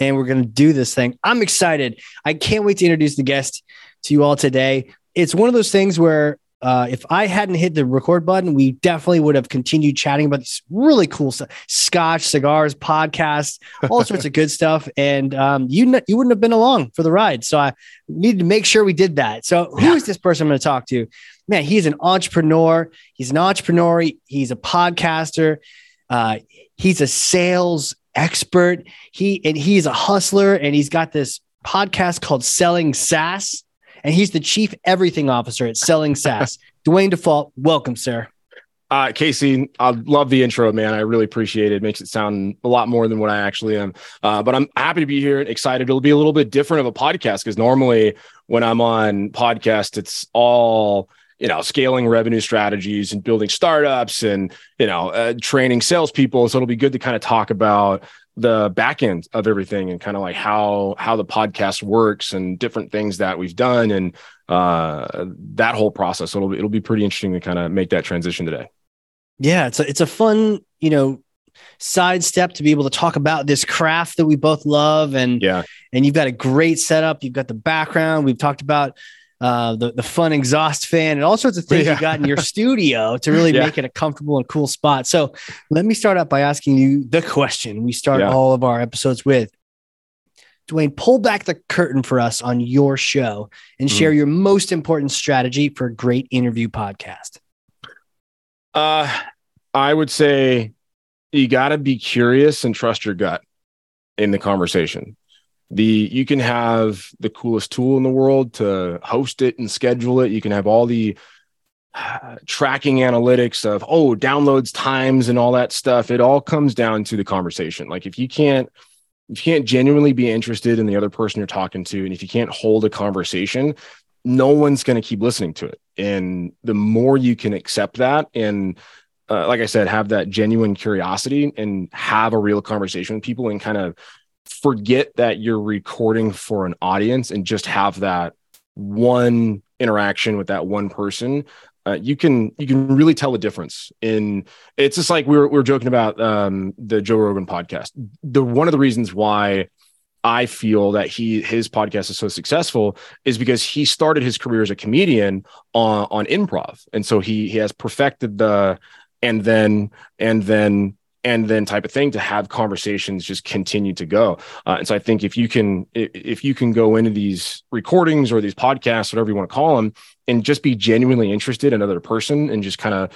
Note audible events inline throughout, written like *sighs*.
and we're going to do this thing. I'm excited. I can't wait to introduce the guest to you all today. It's one of those things where uh, if I hadn't hit the record button, we definitely would have continued chatting about this really cool stuff, scotch, cigars, podcasts, all *laughs* sorts of good stuff. And um, you n- you wouldn't have been along for the ride, so I needed to make sure we did that. So who is this person I'm going to talk to? Man, he's an entrepreneur. He's an entrepreneur. He's a podcaster. Uh, he's a sales expert. He and he's a hustler, and he's got this podcast called Selling SaaS and he's the chief everything officer at Selling SaaS. *laughs* Duane Dufault, welcome, sir. Uh, Casey, I love the intro, man. I really appreciate it. it. Makes it sound a lot more than what I actually am. Uh, but I'm happy to be here and excited. It'll be a little bit different of a podcast because normally when I'm on podcast, it's all you know scaling revenue strategies and building startups and you know uh, training salespeople. So it'll be good to kind of talk about the back end of everything and kind of like how how the podcast works and different things that we've done and uh that whole process. So it'll be, it'll be pretty interesting to kind of make that transition today. Yeah it's a, it's a fun you know sidestep to be able to talk about this craft that we both love and yeah. and you've got a great setup. You've got the background. We've talked about uh, the, the fun exhaust fan and all sorts of things yeah. you got in your *laughs* studio to really yeah. make it a comfortable and cool spot. So let me start out by asking you the question we start yeah. all of our episodes with. Duane, pull back the curtain for us on your show and mm. share your most important strategy for a great interview podcast. Uh, I would say you got to be curious and trust your gut in the conversation the you can have the coolest tool in the world to host it and schedule it. You can have all the uh, tracking analytics of oh downloads times and all that stuff. It all comes down to the conversation. Like if you can't if you can't genuinely be interested in the other person you're talking to and if you can't hold a conversation no one's going to keep listening to it. And the more you can accept that and uh, like i said have that genuine curiosity and have a real conversation with people and kind of forget that you're recording for an audience and just have that one interaction with that one person uh, you can you can really tell the difference in it's just like we were, we were joking about um, the joe rogan podcast. The one of the reasons why i feel that he his podcast is so successful is because he started his career as a comedian on on improv. And so he he has perfected the and then and then and then type of thing to have conversations just continue to go. Uh, and so I think if you can if you can go into these recordings or these podcasts, whatever you want to call them, and just be genuinely interested in another person and just kind of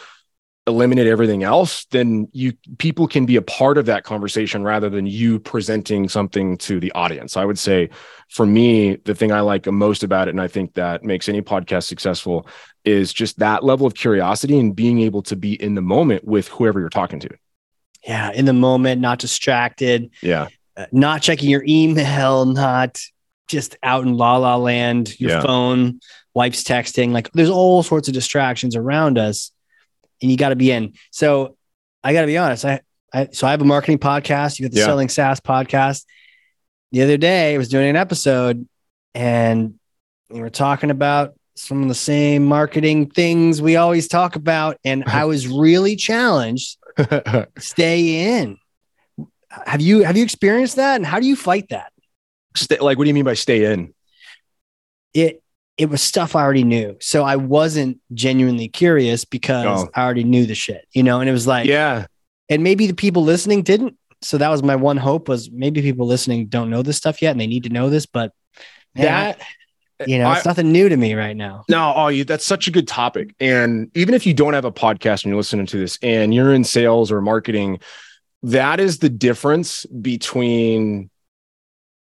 eliminate everything else, then you people can be a part of that conversation rather than you presenting something to the audience. I would say for me, the thing I like most about it, and I think that makes any podcast successful, is just that level of curiosity and being able to be in the moment with whoever you're talking to yeah, in the moment, not distracted. Yeah. Uh, not checking your email, not just out in la la land, your yeah. phone, wife's texting. Like there's all sorts of distractions around us and you got to be in. So I got to be honest. I, I, so I have a marketing podcast. You got the yeah. Selling SaaS podcast. The other day, I was doing an episode and we were talking about some of the same marketing things we always talk about. And I *laughs* was really challenged stay in. Have you have you experienced that, and how do you fight that? Stay, like, what do you mean by stay in? It it was stuff I already knew, so I wasn't genuinely curious because oh. I already knew the shit, you know. And it was like, yeah, and maybe the people listening didn't. So that was my one hope was maybe people listening don't know this stuff yet, and they need to know this. But man, that you know, it's I, nothing new to me right now. No, oh, you, that's such a good topic. And even if you don't have a podcast and you're listening to this and you're in sales or marketing, that is the difference between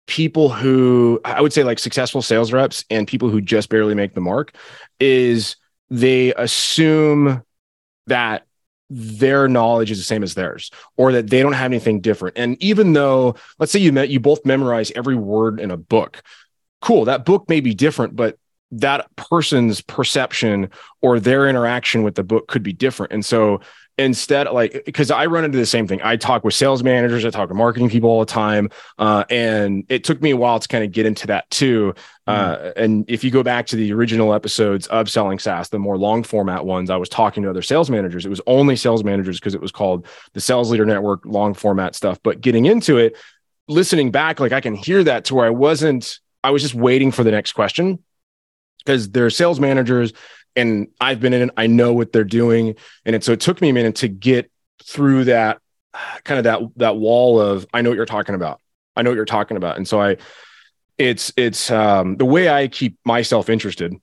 people who I would say like successful sales reps and people who just barely make the mark is they assume that their knowledge is the same as theirs or that they don't have anything different. And even though, let's say you met, you both memorize every word in a book, cool, that book may be different, but that person's perception or their interaction with the book could be different. And so instead like because i run into the same thing i talk with sales managers i talk to marketing people all the time uh, and it took me a while to kind of get into that too uh, mm. and if you go back to the original episodes of selling saas the more long format ones i was talking to other sales managers it was only sales managers because it was called the sales leader network long format stuff but getting into it listening back like i can hear that to where i wasn't i was just waiting for the next question because they're sales managers and I've been in it. I know what they're doing. And it, so it took me a minute to get through that *sighs* kind of that, that wall of, I know what you're talking about. I know what you're talking about. And so I, it's, it's, um, the way I keep myself interested.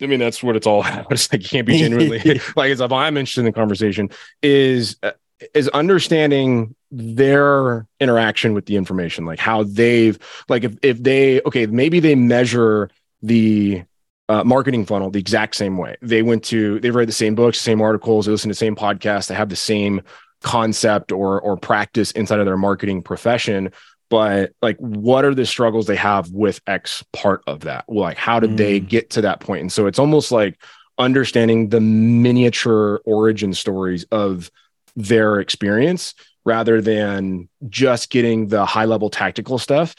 I mean, that's what it's all *laughs* about. It's like, you can't be genuinely *laughs* like, it's if I'm interested in the conversation is, uh, is understanding their interaction with the information, like how they've, like if, if they, okay, maybe they measure the uh, marketing funnel the exact same way. They went to, they've read the same books, same articles, they listen to the same podcasts, they have the same concept or or practice inside of their marketing profession but like what are the struggles they have with x part of that like how did mm. they get to that point and so it's almost like understanding the miniature origin stories of their experience rather than just getting the high level tactical stuff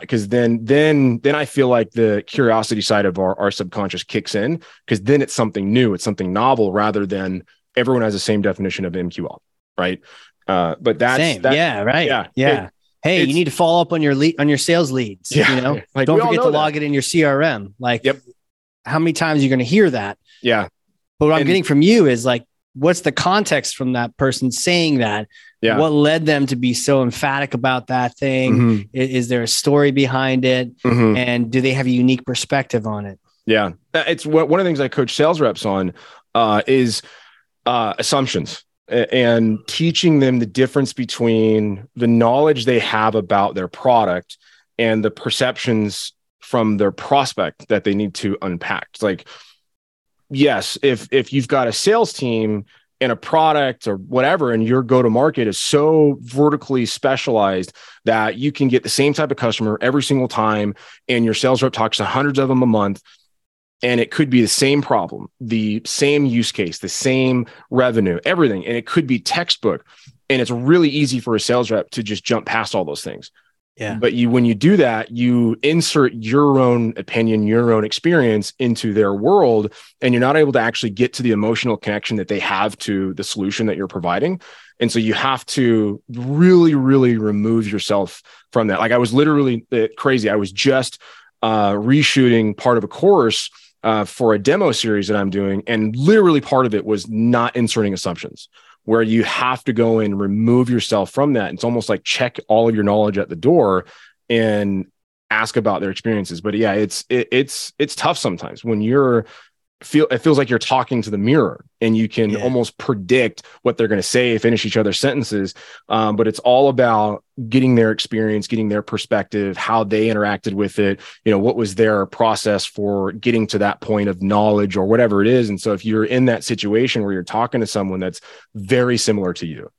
because uh, then then then I feel like the curiosity side of our, our subconscious kicks in because then it's something new, it's something novel rather than everyone has the same definition of MQL, right? Uh, but that's, same. yeah, right, yeah, yeah. It, hey, you need to follow up on your lead on your sales leads. Yeah, you know, *laughs* like, don't forget to log it in your CRM. Like, yep. how many times are you going to hear that? Yeah. But what and, I'm getting from you is like, what's the context from that person saying that yeah. what led them to be so emphatic about that thing mm-hmm. is, is, there a story behind it mm-hmm. and do they have a unique perspective on it yeah it's one of the things i coach sales reps on uh, is uh, assumptions and teaching them the difference between the knowledge they have about their product and the perceptions from their prospect that they need to unpack like yes, if if you've got a sales team and a product or whatever, and your go to market is so vertically specialized that you can get the same type of customer every single time, and your sales rep talks to hundreds of them a month, and it could be the same problem, the same use case, the same revenue, everything, and it could be textbook. And it's really easy for a sales rep to just jump past all those things. Yeah. But you, when you do that, you insert your own opinion, your own experience into their world, and you're not able to actually get to the emotional connection that they have to the solution that you're providing. And so you have to really, really remove yourself from that. Like I was literally uh, crazy. I was just uh, reshooting part of a course uh, for a demo series that I'm doing, and literally part of it was not inserting assumptions where you have to go and remove yourself from that. It's almost like check all of your knowledge at the door and ask about their experiences. But yeah, it's it, it's it's tough sometimes when you're feel it feels like you're talking to the mirror and you can yeah. almost predict what they're going to say finish each other's sentences. Um, but it's all about getting their experience getting their perspective how they interacted with it you know what was their process for getting to that point of knowledge or whatever it is. And so if you're in that situation where you're talking to someone that's very similar to you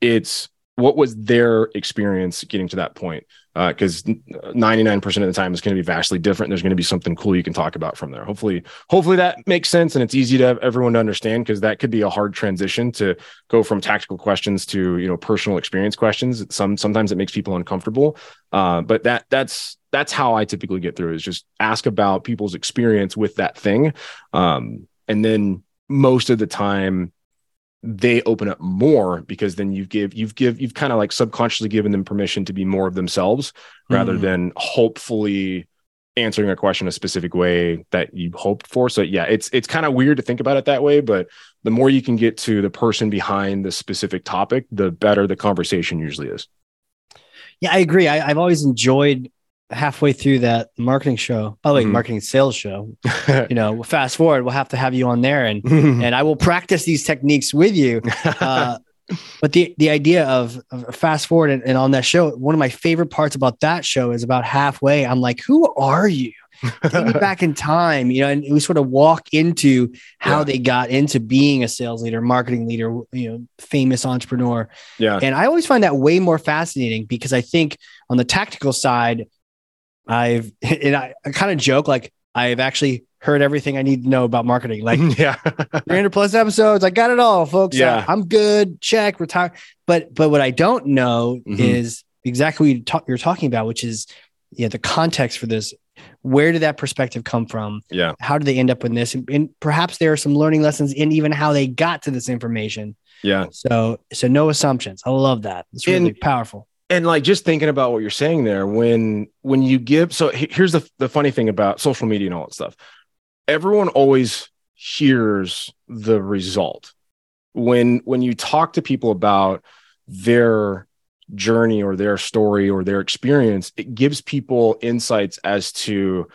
it's what was their experience getting to that point because uh, 99% of the time it's going to be vastly different. There's going to be something cool you can talk about from there. Hopefully hopefully that makes sense and it's easy to have everyone to understand because that could be a hard transition to go from tactical questions to you know personal experience questions. Some sometimes it makes people uncomfortable. Uh, but that that's that's how i typically get through is just ask about people's experience with that thing. Um, and then most of the time they open up more because then you give you've give you've kind of like subconsciously given them permission to be more of themselves rather mm. than hopefully answering a question a specific way that you hoped for. So yeah it's it's kind of weird to think about it that way but the more you can get to the person behind the specific topic the better the conversation usually is. Yeah i agree. I, i've always enjoyed halfway through that marketing show, by the way, mm-hmm. marketing sales show, *laughs* you know, fast forward, we'll have to have you on there and and I will practice these techniques with you. *laughs* Uh, but the the idea of, of fast forward and, and on that show, one of my favorite parts about that show is about halfway. I'm like, who are you? *laughs* Take me back in time, you know, and we sort of walk into how Yeah. they got into being a sales leader, marketing leader, you know, famous entrepreneur. Yeah. And I always find that way more fascinating because I think on the tactical side, I've *laughs* and I, I kind of joke like I've actually heard everything I need to know about marketing. Like *laughs* yeah. 300 plus episodes, I got it all, folks. Yeah. I, am good. Check. Retire. But but what I don't know Mhm. is exactly what you talk, you're talking about, which is yeah the context for this. Where did that perspective come from? Yeah. How did they end up in this? And, and perhaps there are some learning lessons in even how they got to this information. Yeah. So so no assumptions. I love that. It's really And- powerful. And like just thinking about what you're saying there when when you give so here's the the funny thing about social media and all that stuff. Everyone always hears the result. When when you talk to people about their journey or their story or their experience it gives people insights as to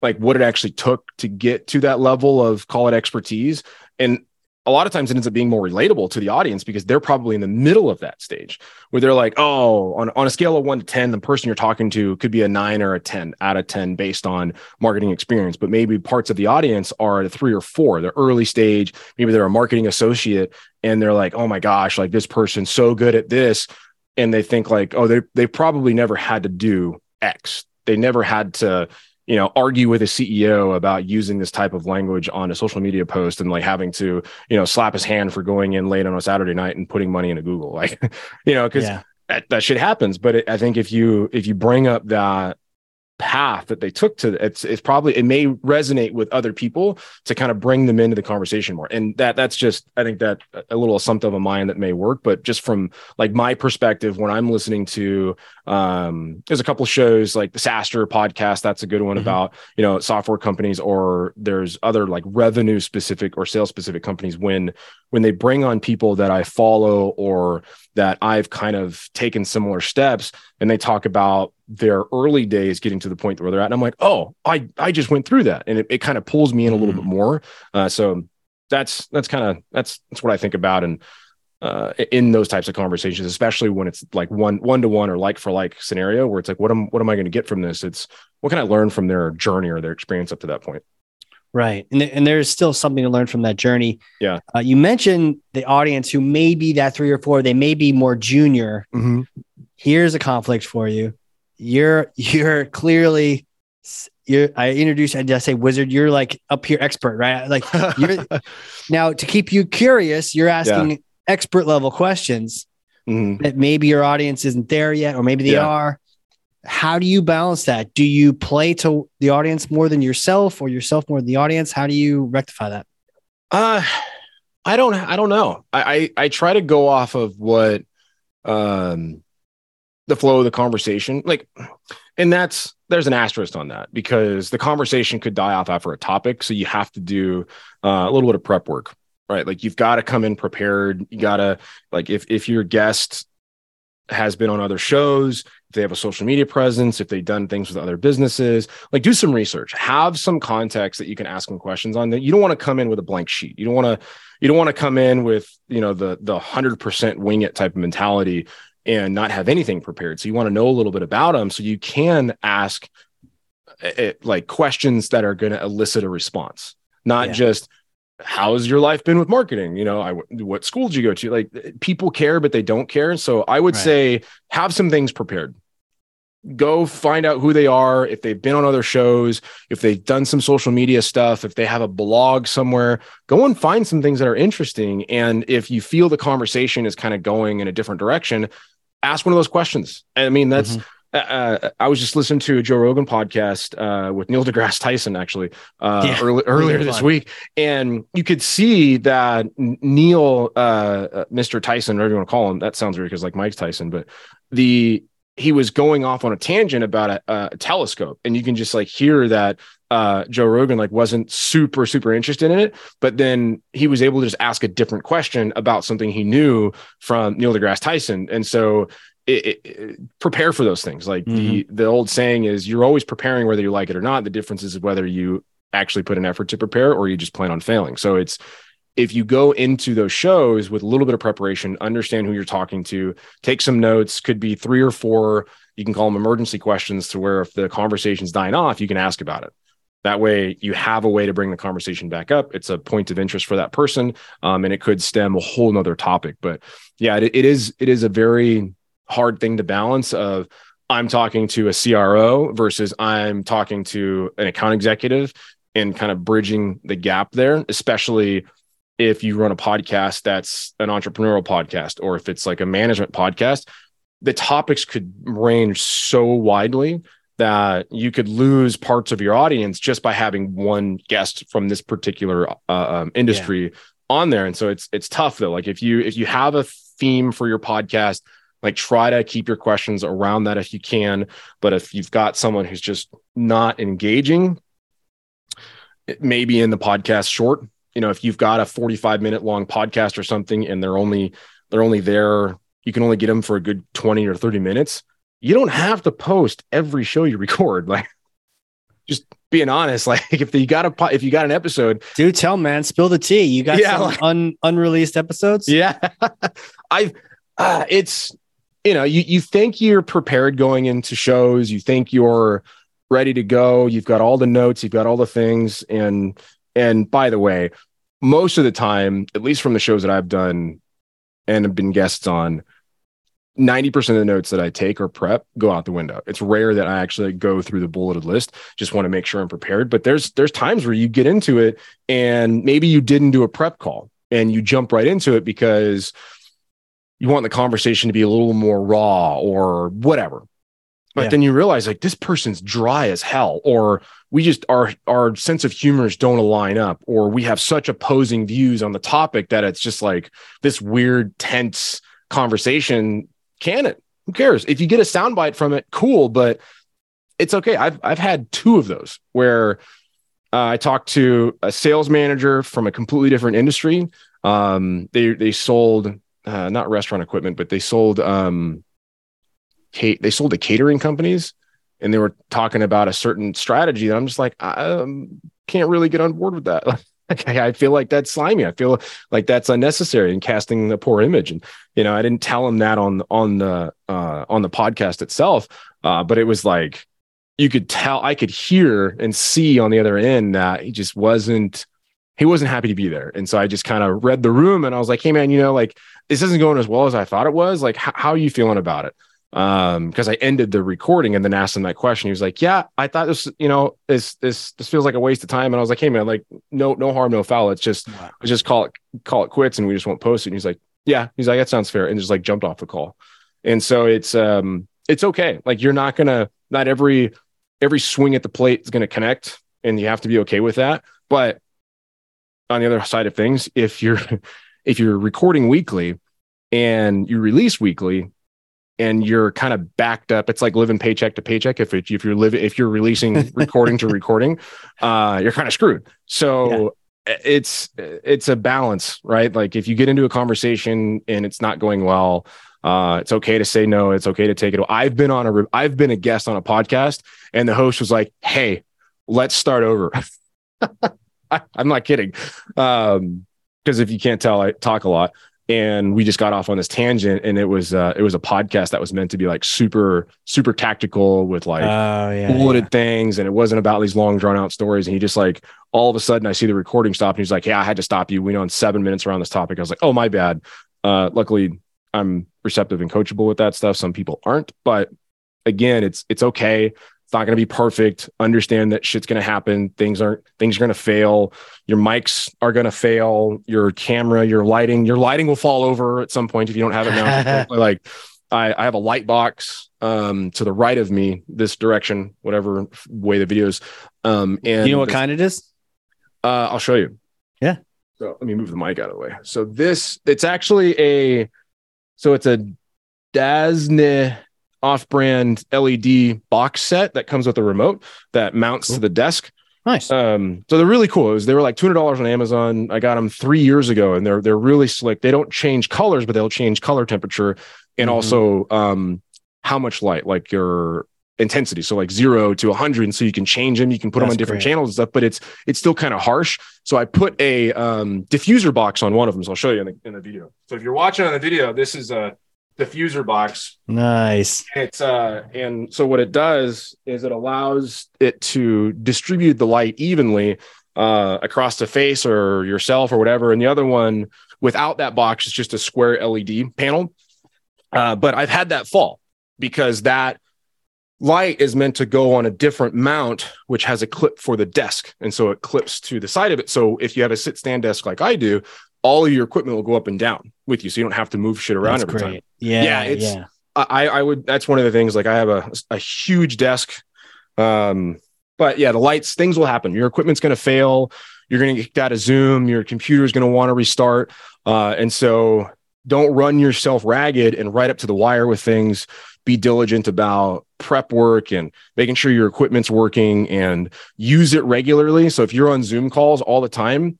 like what it actually took to get to that level of call it expertise. And a lot of times it ends up being more relatable to the audience because they're probably in the middle of that stage where they're like, oh, on, on a scale of one to 10, the person you're talking to could be a nine or a 10 out of 10 based on marketing experience. But maybe parts of the audience are at a three or four, the early stage. Maybe they're a marketing associate and they're like, oh my gosh, like this person's so good at this. And they think like, oh, they, they probably never had to do X. They never had to, you know, argue with a CEO about using this type of language on a social media post and like having to, you know, slap his hand for going in late on a Saturday night and putting money into Google. Like, *laughs* you know, because Yeah. that, that shit happens. But it, I think if you if you bring up that path that they took to it's it's probably it may resonate with other people to kind of bring them into the conversation more and that that's just i think that a little assumptive of mine that may work but just from like my perspective when i'm listening to um there's a couple shows like the SaaStr podcast that's a good one Mhm. about you know software companies or there's other like revenue specific or sales specific companies when when they bring on people that i follow or that i've kind of taken similar steps and they talk about their early days getting to the point where they're at and i'm like oh i i just went through that and it, it kind of pulls me in a little Mhm. bit more uh, so that's that's kind of that's that's what i think about and uh, in those types of conversations, especially when it's like one one to one or like for like scenario, where it's like, what am what am I going to get from this? It's what can I learn from their journey or their experience up to that point? Right. And, and there's still something to learn from that journey. Yeah. Uh, you mentioned the audience who may be that three or four, they may be more junior. Here's a conflict for you. You're, you're clearly, you're, I introduced, I just say wizard, you're like up here expert, right? Like you're *laughs* now to keep you curious, you're asking expert level questions Mhm. that maybe your audience isn't there yet, or maybe they Yeah. are. How do you balance that? Do you play to the audience more than yourself or yourself more than the audience? How do you rectify that? Uh, I don't. I don't know. I, I I try to go off of what, um, the flow of the conversation. Like, and that's there's an asterisk on that because the conversation could die off after a topic. So you have to do uh, a little bit of prep work, right? Like you've got to come in prepared. You gotta like if if your guest has been on other shows, if they have a social media presence, if they've done things with other businesses, like do some research, have some context that you can ask them questions on. That you don't want to come in with a blank sheet. You don't want to you don't want to come in with you know the the hundred percent wing it type of mentality and not have anything prepared. So you want to know a little bit about them so you can ask uh, like questions that are going to elicit a response, not Yeah. just how's your life been with marketing? You know i what school did you go to? Like people care but they don't care. So i would Right. say have some things prepared. Go find out who they are if they've been on other shows if they've done some social media stuff if they have a blog somewhere go and find some things that are interesting. And if you feel the conversation is kind of going in a different direction ask one of those questions. I mean that's Mhm. Uh, I was just listening to a Joe Rogan podcast uh, with Neil deGrasse Tyson actually uh, Yeah, early, earlier really this week, and you could see that Neil, uh, uh, Mr. Tyson, whatever you want to call him, that sounds weird because like Mike's Tyson, but the he was going off on a tangent about a, a telescope, and you can just like hear that uh, Joe Rogan like wasn't super super interested in it, but then he was able to just ask a different question about something he knew from Neil deGrasse Tyson, and so it, it, it- prepare for those things. Like the the old saying is, you're always preparing whether you like it or not. The difference is whether you actually put an effort to prepare or you just plan on failing. So it's if you go into those shows with a little bit of preparation, understand who you're talking to, take some notes, could be three or four. You can call them emergency questions to where if the conversation's dying off, you can ask about it. That way, you have a way to bring the conversation back up. It's a point of interest for that person, um, and it could stem a whole nother topic. But yeah, it, it is it is a very hard thing to balance. Of I'm talking to a CRO versus I'm talking to an account executive, and kind of bridging the gap there, especially if you run a podcast that's an entrepreneurial podcast or if it's like a management podcast, the topics could range so widely that you could lose parts of your audience just by having one guest from this particular uh, um, industry yeah. on there. And so it's it's tough though. Like if you if you have a theme for your podcast, like try to keep your questions around that if you can. But if you've got someone who's just not engaging, maybe in the podcast short. You know if you've got a 45 minute long podcast or something and they're only they're only there you can only get them for a good 20 or 30 minutes you don't have to post every show you *laughs* record. Like just being honest *laughs* like if you got a if you got an episode. Do tell man spill the tea. You got yeah, some like, un, unreleased episodes? Yeah. *laughs* I've uh, it's you know you you think you're prepared going into shows you think you're ready to go you've got all the notes you've got all the things and and by the way, most of the time, at least from the shows that I've done and have been guests on, 90% of the notes that I take or prep go out the window. It's rare that I actually go through the bulleted list. Just want to make sure I'm prepared. But there's there's times where you get into it and maybe you didn't do a prep call and you jump right into it because you want the conversation to be a little more raw or whatever. But yeah. then you realize like this person's dry as hell, or we just our our sense of humors don't align up, or we have such opposing views on the topic that it's just like this weird, tense conversation. Can it? Who cares? If you get a soundbite from it, cool, but it's okay. I've I've had two of those where uh, I talked to a sales manager from a completely different industry. Um, they they sold uh, not restaurant equipment, but they sold um, they sold to catering companies and they were talking about a certain strategy that I'm just like, I um, can't really get on board with that. *laughs* I feel like that's slimy. I feel like that's unnecessary and casting a poor image. And you know, I didn't tell him that on on the uh, on the podcast itself, uh, but it was like you could tell, I could hear and see on the other end that he just wasn't he wasn't happy to be there. And so I just kind of read the room and I was like, hey man, you know, like this isn't going as well as I thought it was. Like, h- how are you feeling about it? um because i ended the recording and then asked him that question. He was like yeah i thought this you know this this this feels like a waste of time. And i was like hey man like no no harm no foul. It's just wow. let's just call it call it quits and we just won't post it. And he's like yeah. He's like that sounds fair. And just like jumped off the call. And so it's um it's okay. Like you're not gonna not every every swing at the plate is gonna connect and you have to be okay with that. But on the other side of things if you're *laughs* if you're recording weekly and you release weekly and you're kind of backed up. It's like living paycheck to paycheck. If it, if you're living if you're releasing *laughs* recording to recording, uh, you're kind of screwed. So yeah. it's it's a balance, right? Like if you get into a conversation and it's not going well, uh, it's okay to say no. It's okay to take it. I've been on a I've been a guest on a podcast, and the host was like, "Hey, let's start over." *laughs* *laughs* I, am not kidding, because um, if you can't tell, I talk a lot. And we just got off on this tangent and it was uh it was a podcast that was meant to be like super super tactical with like oh, yeah, bulleted yeah. things. And it wasn't about these long drawn out stories. And he just like all of a sudden i see the recording stop and he's like yeah i had to stop you. We know in seven minutes around this topic. I was like oh my bad. Uh luckily i'm receptive and coachable with that stuff. Some people aren't but again it's it's okay it's not going to be perfect. Understand that shit's going to happen. Things aren't things are going to fail. Your mics are going to fail. Your camera, your lighting, your lighting will fall over at some point if you don't have it now. *laughs* like I, I, have a light box um, to the right of me, this direction, whatever way the videos. Um, and you know what this, kind it is? Uh, I'll show you. Yeah. So let me move the mic out of the way. So this, it's actually a, so it's a Dasne off-brand LED box set that comes with a remote that mounts cool. to the desk. Nice. Um, so they're really cool. Was, they were like two hundred dollars on Amazon. I got them three years ago, and they're they're really slick. They don't change colors, but they'll change color temperature and mm-hmm. also um, how much light. Like your intensity. So like zero to 100. So you can change them, you can put them on different great. channels and stuff, but it's it's still kind of harsh. So I put a um, diffuser box on one of them. So I'll show you in the, in the video. So if you're watching on the video, this is a diffuser box. Nice. It's uh, and so what it does is it allows it to distribute the light evenly uh, across the face or yourself or whatever. And the other one without that box is just a square LED panel. Uh, but I've had that fall because that light is meant to go on a different mount, which has a clip for the desk. And so it clips to the side of it. So if you have a sit stand desk like I do, all of your equipment will go up and down with you. So you don't have to move shit around That's every time. great. Yeah. Yeah, Yeah. it's- I, I would, that's one of the things like I have a, a huge desk. Um, but yeah, the lights, things will happen. Your equipment's going to fail. You're going to get kicked out of Zoom. Your computer's going to want to restart. Uh, and so don't run yourself ragged and right up to the wire with things. Be diligent about prep work and making sure your equipment's working and use it regularly. So if you're on Zoom calls all the time,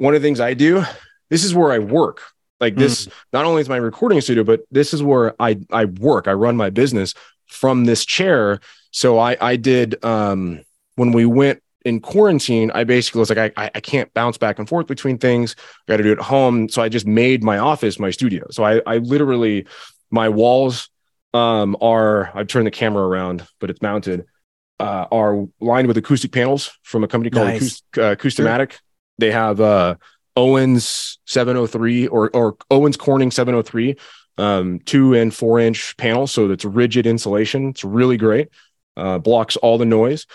one of the things I do, this is where I work. Like this, not only is my recording studio, but this is where I I work. I run my business from this chair. So I I did um when we went in quarantine, I basically was like, I I can't bounce back and forth between things. I got to do it at home. So I just made my office my studio. So I I literally my walls um are I've turned the camera around, but it's mounted. Uh, are lined with acoustic panels from a company called Nice. Acoust- uh, Acoustimac. They have uh Owens 703 or or Owens Corning 703 um, two and four inch panels. So it's rigid insulation. It's really great. Uh, blocks all the noise.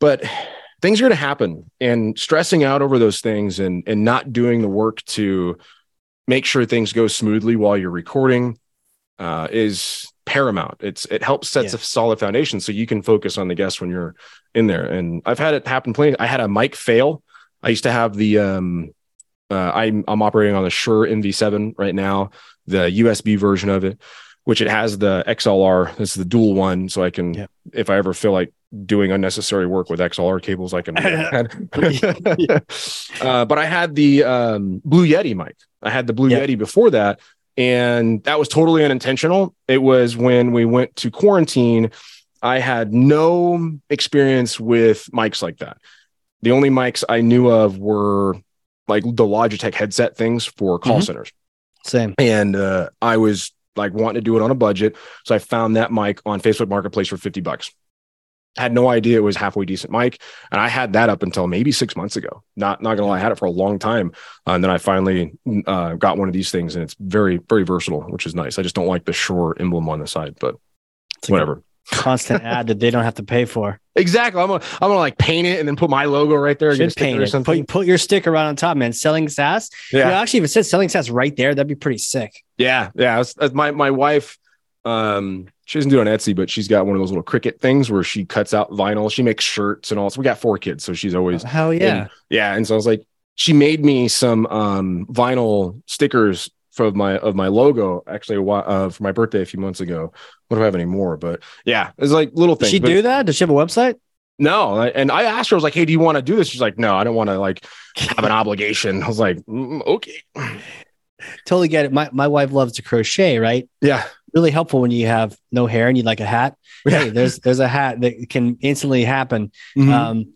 But things are going to happen and stressing out over those things and and not doing the work to make sure things go smoothly while you're recording uh, is paramount. It's it helps sets Yeah. a solid foundation so you can focus on the guest when you're in there. And I've had it happen plenty. I had a mic fail. I used to have the um, uh, I'm I'm operating on the Shure MV7 right now, the USB version of it, which it has the XLR. It's the dual one, so I can, Yeah. if I ever feel like doing unnecessary work with XLR cables, I can. *laughs* *laughs* uh, but I had the um, Blue Yeti mic. I had the Blue Yeah. Yeti before that, and that was totally unintentional. It was when we went to quarantine. I had no experience with mics like that. The only mics I knew of were like the Logitech headset things for call Mhm. centers. Same. And uh, I was like wanting to do it on a budget. So I found that mic on Facebook Marketplace for 50 bucks. Had no idea it was halfway decent mic. And I had that up until maybe six months ago. Not not gonna lie, I had it for a long time. Uh, and then I finally uh, got one of these things and it's very, very versatile, which is nice. I just don't like the Shure emblem on the side, but It's whatever. Constant ad that they don't have to pay for. Exactly. I'm gonna I'm gonna like paint it and then put my logo right there. Should paint or it. something. Put, put your sticker right on top, man. Selling SaaS. Yeah. You know, actually, if it says selling SaaS right there, that'd be pretty sick. Yeah, yeah. My my wife, um, she doesn't do it on Etsy, but she's got one of those little Cricut things where she cuts out vinyl. She makes shirts and all. So we got four kids, so she's always Hell yeah. and- yeah. And so I was like, she made me some um vinyl stickers for my of my logo actually uh, for my birthday a few months ago. What do I have anymore? But yeah, it's like little Does things. she but- do that? Does she have a website? No, and I asked her, I was like, "Hey, do you want to do this?" She's like, "No, I don't want to like have an *laughs* obligation." I was like, "Mm, "Okay, Totally get it. My my wife loves to crochet, right? yeah, Really helpful when you have no hair and you like a hat. Yeah. Hey, there's there's a hat that can instantly happen. Mhm. Um,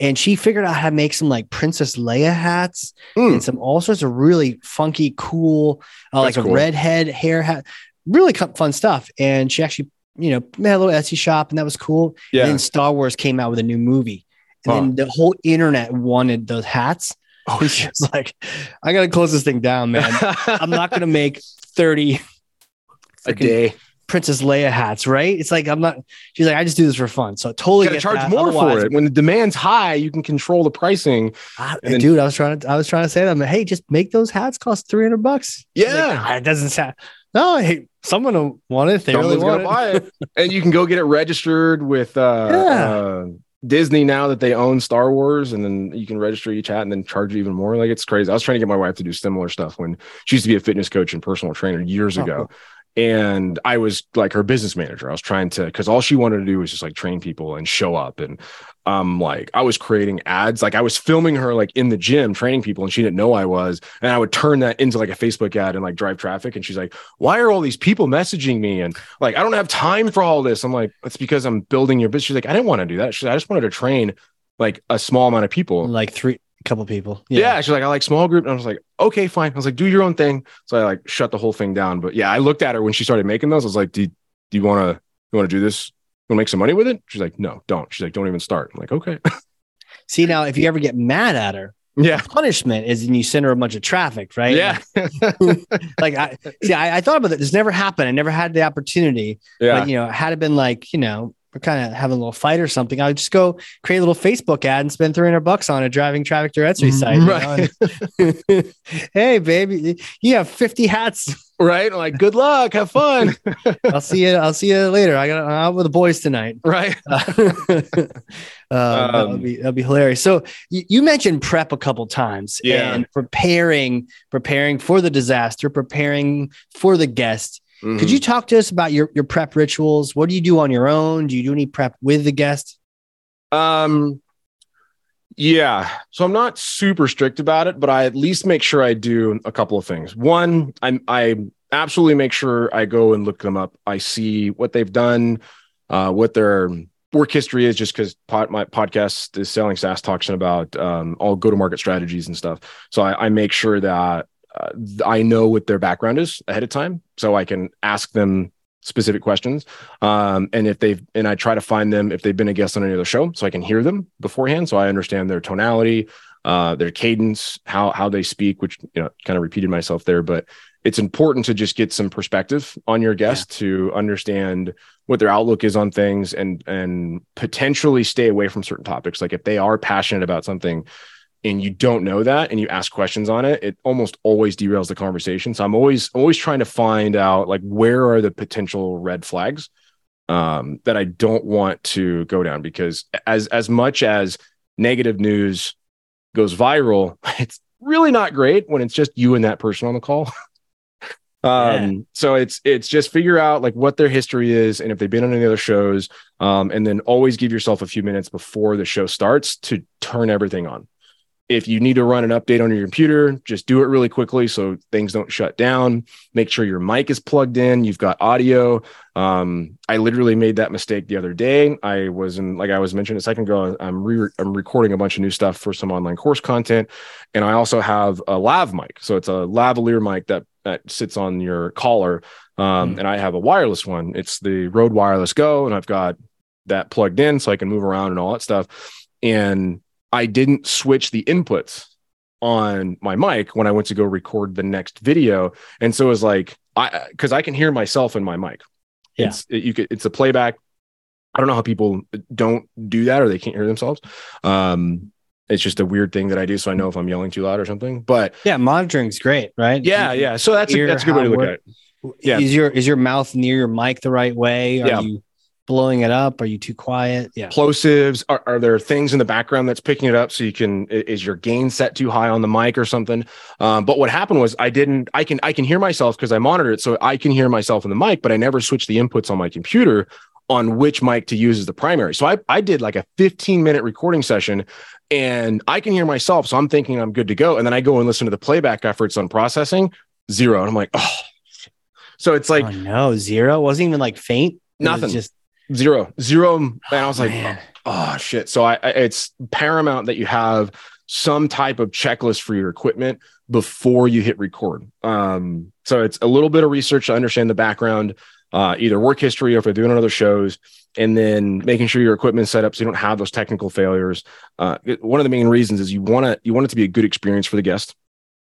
and she figured out how to make some like Princess Leia hats Mm. and some all sorts of really funky, cool, uh, like That's a cool. redhead hair hat. Really fun stuff. And she actually, you know, had a little Etsy shop, and that was cool. yeah." And then Star Wars came out with a new movie, and Huh. then the whole internet wanted those hats. oh, And she was like, "I gotta close this thing down, man. *laughs* I'm not gonna make 30 a day. Princess Leia hats, right? It's like I'm not. She's like, I just do this for fun. So I totally You got to charge that. more Otherwise, for it. When the demand's high, you can control the pricing. I- then- dude, I was trying to. I was trying to say that. I'm like, hey, just make those hats cost 300 bucks. She's like, Yeah. "Ah, it doesn't sound. No, hey, someone will want it. They Someone's really gonna want it. buy it, and you can go get it registered with uh, *laughs* Yeah. uh, Disney now that they own Star Wars, and then you can register each hat and then charge even more. Like it's crazy. I was trying to get my wife to do similar stuff when she used to be a fitness coach and personal trainer years Oh, ago. And I was like her business manager. I was trying to because all she wanted to do was just like train people and show up. And um like I was creating ads. Like I was filming her like in the gym training people and she didn't know I was. And I would turn that into like a Facebook ad and like drive traffic. And she's like, Why are all these people messaging me? And like, I don't have time for all this. I'm like, it's because I'm building your business. She's like, I didn't want to do that. She's like, I just wanted to train like a small amount of people. Like three a couple people. Yeah. She's like, I like small group. And I was like, okay, fine. I was like, do your own thing. So I like shut the whole thing down. But yeah, I looked at her when she started making those. I was like, do, do you want to, you want to do this? You want to make some money with it? She's like, no, don't. She's like, don't even start. I'm like, okay. *laughs* See now, if you ever get mad at her, yeah. the punishment is and you send her a bunch of traffic, right? Yeah. *laughs* like I see, I, I thought about that. This never happened. I never had the opportunity. yeah. But you know, had it been like, you know, kind of having a little fight or something, I would just go create a little Facebook ad and spend 300 bucks on it, driving traffic to Etsy site. you know, *laughs* hey, baby, you have 50 hats. right. Like, good luck. Have fun. *laughs* I'll see you. I'll see you later. I got out with the boys tonight. right. *laughs* uh, Um, would be that'd be hilarious. So you, you mentioned prep a couple times, Yeah. and preparing, preparing for the disaster, preparing for the guest. Could Mhm. you talk to us about your your prep rituals? What do you do on your own? Do you do any prep with the guest? Um, yeah. So I'm not super strict about it, but I at least make sure I do a couple of things. One, I I absolutely make sure I go and look them up. I see what they've done, uh, what their work history is, just because pod, my podcast is selling SaaS talks about um, all go to market strategies and stuff. So I, I make sure that uh, I know what their background is ahead of time, so I can ask them specific questions. Um, and if they've, and I try to find them if they've been a guest on any other show, so I can hear them beforehand, so I understand their tonality, uh, their cadence, how how they speak. Which you know, kind of repeated myself there, but it's important to just get some perspective on your guest to understand what their outlook is on things and and potentially stay away from certain topics. Like if they are passionate about something and you don't know that and you ask questions on it, it almost always derails the conversation. So I'm always always trying to find out like where are the potential red flags um, that I don't want to go down because as as much as negative news goes viral, *laughs* it's really not great when it's just you and that person on the call. *laughs* Um, so it's it's just figure out like what their history is and if they've been on any other shows. Um, and then always give yourself a few minutes before the show starts to turn everything on. If you need to run an update on your computer, just do it really quickly so things don't shut down. Make sure your mic is plugged in, you've got audio. Um, I literally made that mistake the other day. I was in, like I was mentioning a second ago, I'm re- I'm recording a bunch of new stuff for some online course content, and I also have a lav mic. So it's a lavalier mic that that sits on your collar, um, Mm. and I have a wireless one. It's the Rode Wireless Go, and I've got that plugged in so I can move around and all that stuff. And I didn't switch the inputs on my mic when I went to go record the next video. And so it was like, I, cause I can hear myself in my mic. Yeah. It's, it, you could, it's a playback. I don't know how people don't do that or they can't hear themselves. Um, it's just a weird thing that I do. So I know if I'm yelling too loud or something, but Yeah, monitoring's great, right? yeah, yeah. So that's, a, that's a good way to look at it. Yeah. Is your is your mouth near your mic the right way? Are Yeah. you blowing it up? Are you too quiet? Yeah. plosives are, are there things in the background that's picking it up so you can, is your gain set too high on the mic or something um, but what happened was i didn't i can i can hear myself because i monitor it so i can hear myself in the mic but i never switched the inputs on my computer on which mic to use as the primary so i, I did like a 15 minute recording session and i can hear myself so i'm thinking i'm good to go and then i go and listen to the playback efforts on processing zero and i'm like oh so it's like oh no, zero. It wasn't even like faint. It Nothing. just zero zero and i was like man. oh shit so I, I it's paramount that you have some type of checklist for your equipment before you hit record um so it's a little bit of research to understand the background uh either work history or if they're doing other shows and then making sure your equipment's set up so you don't have those technical failures uh one of the main reasons is you want to you want it to be a good experience for the guest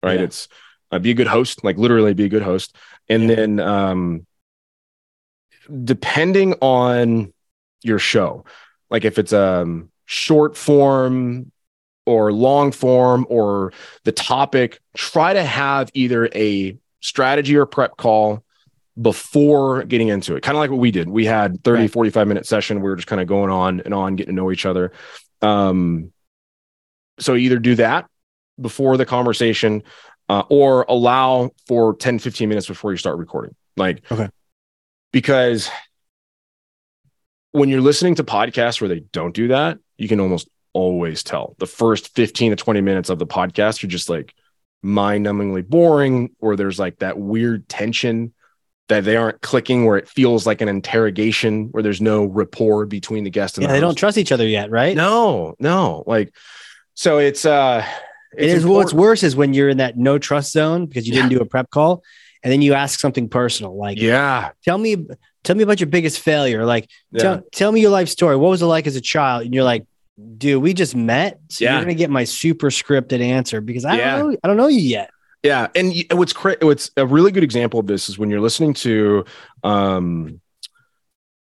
right Yeah. it's uh, be a good host like literally be a good host and Yeah. then um depending on your show like if it's um short form or long form or the topic try to have either a strategy or prep call before getting into it kind of like what we did we had 30 Right. 45 minute session we were just kind of going on and on getting to know each other um so either do that before the conversation uh, or allow for 10 15 minutes before you start recording like Okay. Because when you're listening to podcasts where they don't do that, you can almost always tell. The first 15 to 20 minutes of the podcast are just like mind-numbingly boring, or there's like that weird tension that they aren't clicking where it feels like an interrogation where there's no rapport between the guest and yeah, the they don't trust each other yet, right? No, no. Like so it's uh It is what's worse is when you're in that no trust zone because you didn't do a prep call and then you ask something personal like Yeah. tell me tell me about your biggest failure like Yeah. tell, tell me your life story what was it like as a child and you're like dude we just met so Yeah. you're gonna get my super scripted answer because i Yeah. don't know i don't know you yet Yeah, and what's cra- what's a really good example of this is when you're listening to, um,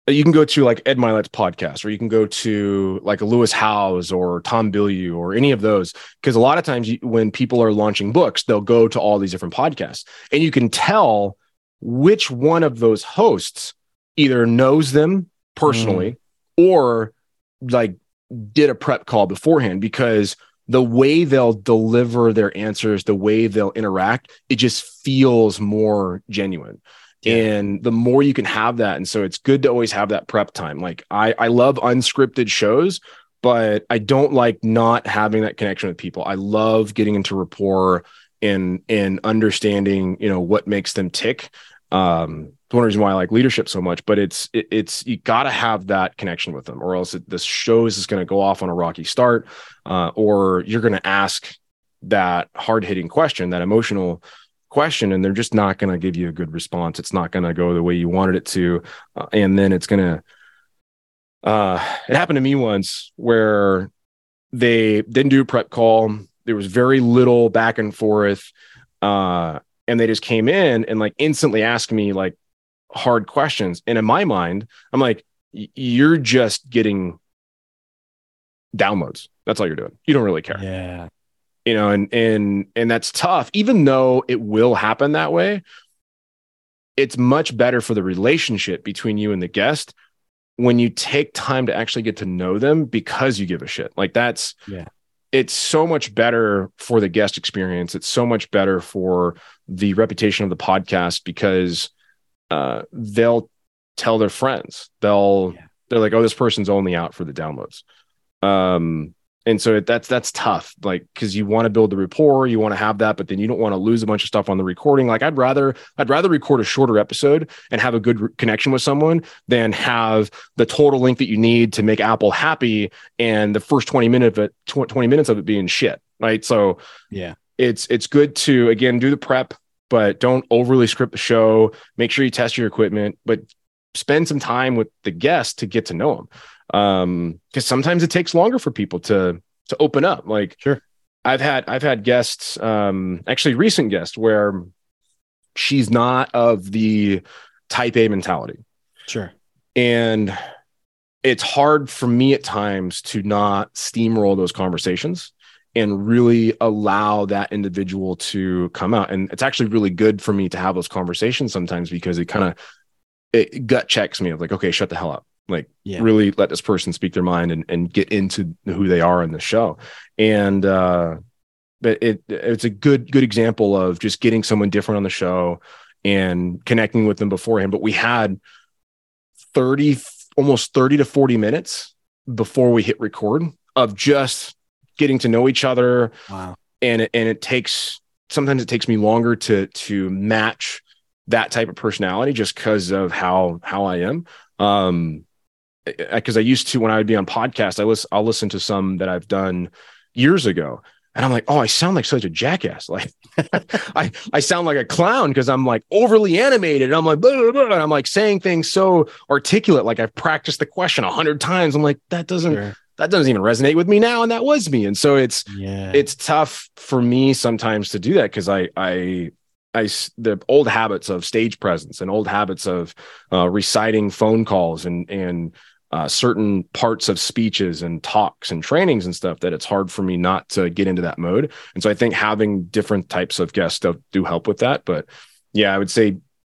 you can go to like Ed Mylett's podcast, or you can go to like Lewis Howes or Tom Bilyeu or any of those, because a lot of times you, when people are launching books, they'll go to all these different podcasts, and you can tell which one of those hosts either knows them personally mm. or like did a prep call beforehand because the way they'll deliver their answers, the way they'll interact, it just feels more genuine. Yeah. And the more you can have that. And so it's good to always have that prep time. Like I, I love unscripted shows, but I don't like not having that connection with people. I love getting into rapport and and understanding, you know, what makes them tick. Um, it's one reason why I like leadership so much, but it's it, it's you got to have that connection with them, or else it, this show is going to go off on a rocky start, uh, or you're going to ask that hard hitting question, that emotional question, and they're just not going to give you a good response. It's not going to go the way you wanted it to, uh, and then it's going to. Uh, it happened to me once where they didn't do a prep call. There was very little back and forth. Uh, and they just came in and like instantly asked me like hard questions. And in my mind, I'm like, you're just getting downloads. That's all you're doing. You don't really care yeah you know and and and that's tough. Even though it will happen that way it's much better for the relationship between you and the guest when you take time to actually get to know them because you give a shit. Like that's Yeah. it's so much better for the guest experience. It's so much better for the reputation of the podcast because uh they'll tell their friends. They'll Yeah. they're like oh this person's only out for the downloads. Um and so that's that's tough like because you want to build the rapport you want to have that but then you don't want to lose a bunch of stuff on the recording. Like i'd rather i'd rather record a shorter episode and have a good re- connection with someone than have the total length that you need to make apple happy and the first 20 minutes of it tw- 20 minutes of it being shit right? So yeah. it's it's good to again do the prep but don't overly script the show. Make sure you test your equipment but spend some time with the guest to get to know them um because sometimes it takes longer for people to to open up. Like Sure. i've had i've had guests um actually recent guests where she's not of the type a mentality. Sure. And it's hard for me at times to not steamroll those conversations and really allow that individual to come out. And it's actually really good for me to have those conversations sometimes because it kind of it gut checks me of like okay shut the hell up like Yeah. really let this person speak their mind and, and get into who they are in the show. And uh but it it's a good good example of just getting someone different on the show and connecting with them beforehand. But we had 30 almost 30 to 40 minutes before we hit record of just getting to know each other. Wow. And it, and it takes sometimes it takes me longer to to match that type of personality just because of how how I am. Um because I used to when I would be on podcast I listen I'll listen to some that I've done years ago and I'm like oh I sound like such a jackass. *laughs* Like I I sound like a clown because I'm like overly animated I'm like blah, blah, blah, and I'm like saying things so articulate like I've practiced the question a hundred times. I'm like that doesn't sure. that doesn't even resonate with me now and that was me and so it's yeah. it's tough for me sometimes to do that because I I I the old habits of stage presence and old habits of uh, reciting phone calls and and uh, certain parts of speeches and talks and trainings and stuff that it's hard for me not to get into that mode. And so I think having different types of guests do, do help with that. But yeah, I would say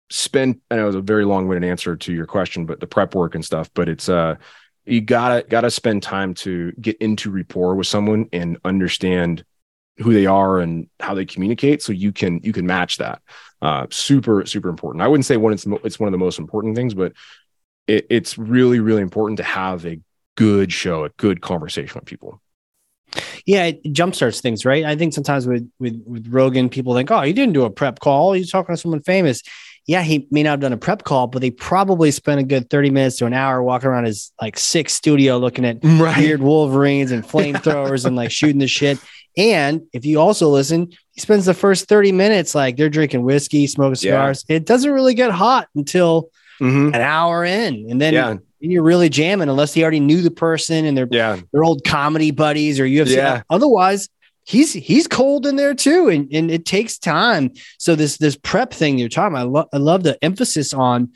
spend. I know it was a very long-winded answer to your question, but the prep work and stuff. But it's uh you gotta gotta spend time to get into rapport with someone and understand who they are and how they communicate so you can you can match that uh super super important i wouldn't say one it's mo- it's one of the most important things but it, it's really, really important to have a good show, a good conversation with people. Yeah, it jumpstarts things, right? I think sometimes with with with Rogan, people think, "Oh, he didn't do a prep call. He's talking to someone famous." Yeah, he may not have done a prep call, but they probably spent a good thirty minutes to an hour walking around his like six studio, looking at *laughs* Right. weird Wolverines and *laughs* flamethrowers and like shooting the shit. And if you also listen, he spends the first thirty minutes like they're drinking whiskey, smoking Yeah. cigars. It doesn't really get hot until Mhm. an hour in, and then Yeah. you're really jamming unless he already knew the person and they're Yeah. they're old comedy buddies or UFC. Yeah. Otherwise, he's he's cold in there too, and, and it takes time. So this this prep thing you're talking about, I, lo- I love the emphasis on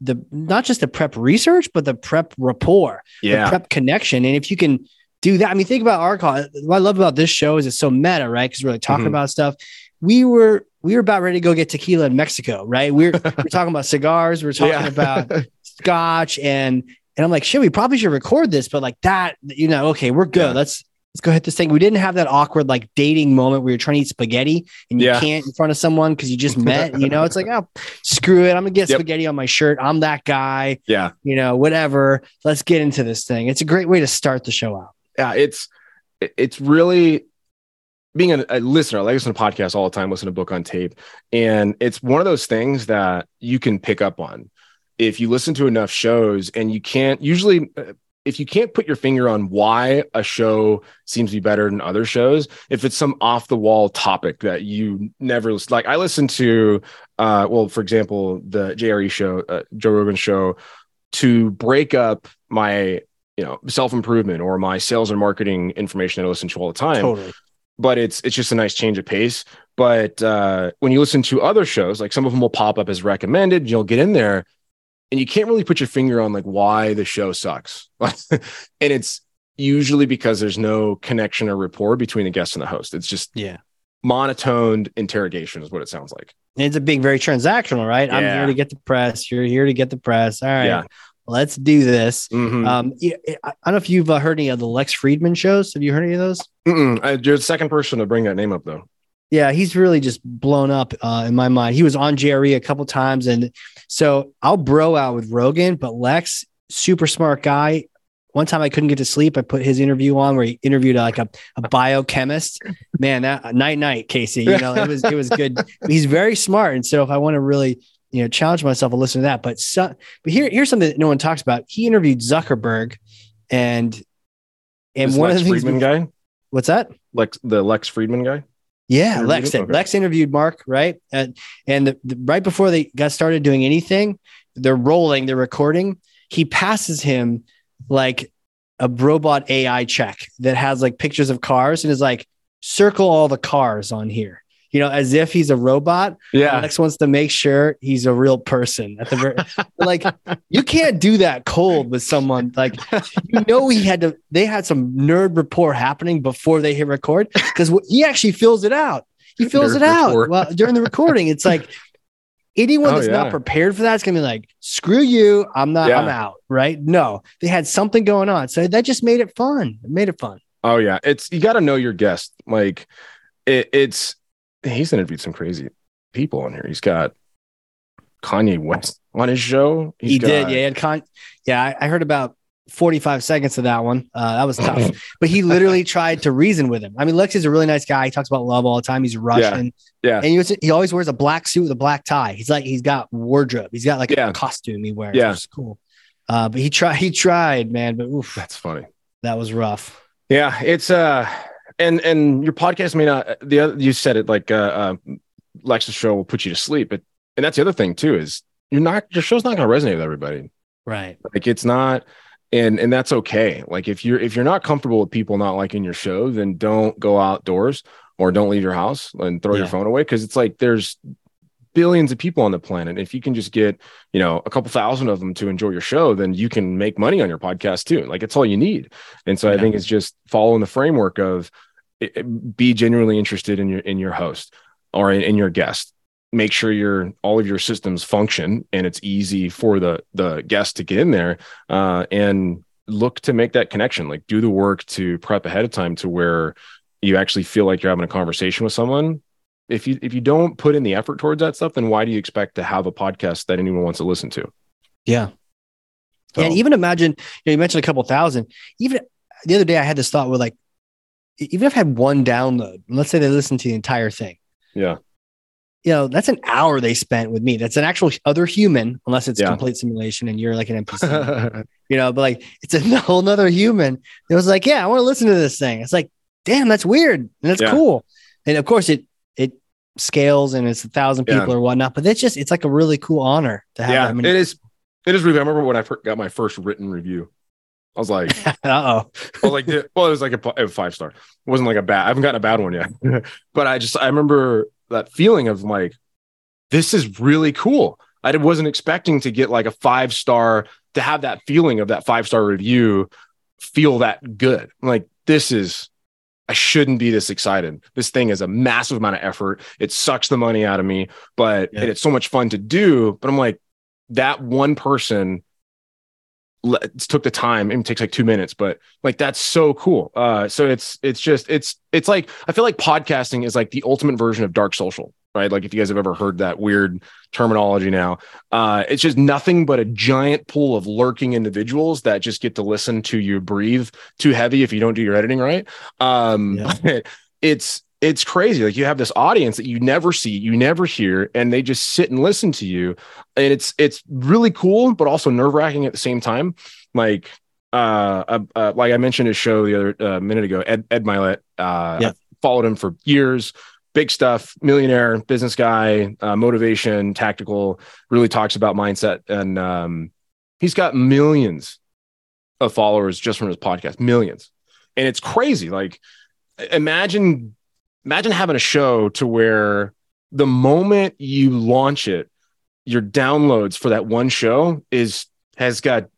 the not just the prep research, but the prep rapport, the Yeah. prep connection. And if you can do that, I mean, think about our call. What I love about this show is it's so meta, right? Because we're like talking Mhm. about stuff. We were we were about ready to go get tequila in Mexico, right? We're *laughs* we're talking about cigars. We're talking Yeah. about *laughs* scotch and and I'm like, shit, we probably should record this, but like that, you know, okay, we're good. Yeah. Let's let's go hit this thing. We didn't have that awkward like dating moment where you're trying to eat spaghetti and you Yeah. can't in front of someone because you just *laughs* met. You know, it's like, oh, screw it. I'm gonna get Yep. spaghetti on my shirt. I'm that guy. yeah. You know, whatever. Let's get into this thing. It's a great way to start the show out. yeah, it's it's really being a, a listener. I listen to podcasts all the time, listen to book on tape, and it's one of those things that you can pick up on if you listen to enough shows, and you can't usually. uh, If you can't put your finger on why a show seems to be better than other shows, if it's some off the wall topic that you never like, I listened to, uh, well, for example, the JRE show, uh, Joe Rogan show, to break up my you know self improvement or my sales and marketing information that I listen to all the time. Totally. But it's it's just a nice change of pace. But uh, when you listen to other shows, like some of them will pop up as recommended, you'll get in there, and you can't really put your finger on like why the show sucks. *laughs* and it's usually because there's no connection or rapport between the guest and the host. It's just Yeah. monotoned interrogation is what it sounds like. It's a big, very transactional, right? I'm here to get the press. You're here to get the press. All right. Yeah. Let's do this. Mhm. Um, I I don't know if you've uh, heard any of the Lex Fridman shows. Have you heard any of those? I, you're the second person to bring that name up though. Yeah, he's really just blown up uh, in my mind. He was on JRE a couple times, and so I'll bro out with Rogan, but Lex, super smart guy. One time I couldn't get to sleep. I put his interview on where he interviewed like a, a biochemist. Man, that night night, Casey. You know, it was it was good. *laughs* He's very smart, and so if I want to really you know challenge myself, I'll listen to that. But so, but here here's something that no one talks about. He interviewed Zuckerberg, and and This one Lex of the things. Fridman guy, What's that? Lex the Lex Fridman guy. Yeah, Lex? Okay. Lex interviewed Mark, right? And and the, the- right before they got started doing anything, they're rolling, they're recording. He passes him like a robot AI check that has like pictures of cars and is like, circle all the cars on here. You know, as if he's a robot. Yeah. Alex wants to make sure he's a real person at the very like you can't do that cold with someone like you know he had to they had some nerd rapport happening before they hit record because he actually fills it out. He fills Nerd it out well during the recording. It's like anyone Oh, that's not prepared for that is gonna be like screw you i'm not i'm out right? No they had something going on. So that just made it fun. It made it fun. Oh yeah, it's you got to know your guest. Like it, it's he's interviewed some crazy people on here. He's got Kanye West on his show. He's he got- did yeah he had con- yeah I, I heard about 45 seconds of that one uh, that was *laughs* tough but he literally tried to reason with him i mean lex is a really nice guy he talks about love all the time he's russian Yeah. and he, was, he always wears a black suit with a black tie he's like he's got wardrobe he's got like Yeah. a costume he wears Yeah. which is cool uh, but he tried he tried man but oof, That's funny. that was rough Yeah, it's uh, and and your podcast may not. The other you said it like uh, uh Lex's show will put you to sleep, but and that's the other thing too is you're not your show's not going to resonate with everybody. right Like it's not, and and that's okay. Like if you're if you're not comfortable with people not liking your show, then don't go outdoors or don't leave your house and throw your phone away because it's like there's billions of people on the planet. If you can just get you know a couple thousand of them to enjoy your show, then you can make money on your podcast too. Like it's all you need. And so I think it's just following the framework of be genuinely interested in your in your host or in, in your guest make sure your all of your systems function and it's easy for the the guest to get in there uh, and look to make that connection like do the work to prep ahead of time to where you actually feel like you're having a conversation with someone if you if you don't put in the effort towards that stuff then why do you expect to have a podcast that anyone wants to listen to yeah So. And even imagine, you, know, you mentioned a couple thousand. Even the other day, I had this thought with like, even if I had one download, let's say they listened to the entire thing. Yeah. You know, that's an hour they spent with me. That's an actual other human, unless it's yeah. complete simulation and you're like an *laughs* NPC. you know, but like it's a *laughs* whole nother human. It was like, yeah, I want to listen to this thing. It's like, damn, that's weird. And that's yeah. cool. And of course it it scales and it's a thousand people yeah. or whatnot, but it's just it's like a really cool honor to have yeah, It is it is I remember when I got my first written review. I was like, *laughs* uh oh. I was like, well, it was like a, a, five star. It wasn't like a bad. I haven't gotten a bad one yet, *laughs* but I just I remember that feeling of like, this is really cool. I wasn't expecting to get like a five star to have that feeling of that five star review feel that good. Like this is I shouldn't be this excited. This thing is a massive amount of effort. It sucks the money out of me, but yeah. it's so much fun to do. But I'm like, that one person took the time it takes like two minutes but like that's so cool. Uh so it's it's just it's it's like i feel like podcasting is like the ultimate version of dark social right? Like if you guys have ever heard that weird terminology now. Uh it's just nothing but a giant pool of lurking individuals that just get to listen to you breathe too heavy if you don't do your editing right. Um yeah. *laughs* it's it's crazy. Like you have this audience that you never see, you never hear, and they just sit and listen to you. And it's it's really cool, but also nerve wracking at the same time. Like uh, uh, uh, like I mentioned a show the other uh, minute ago, Ed Ed Mylett. Uh, yeah. followed him for years. Big stuff, millionaire, business guy, uh, motivation, tactical. Really talks about mindset, and um, he's got millions of followers just from his podcast, millions, and it's crazy. Like imagine imagine having a show to where the moment you launch it, your downloads for that one show is has got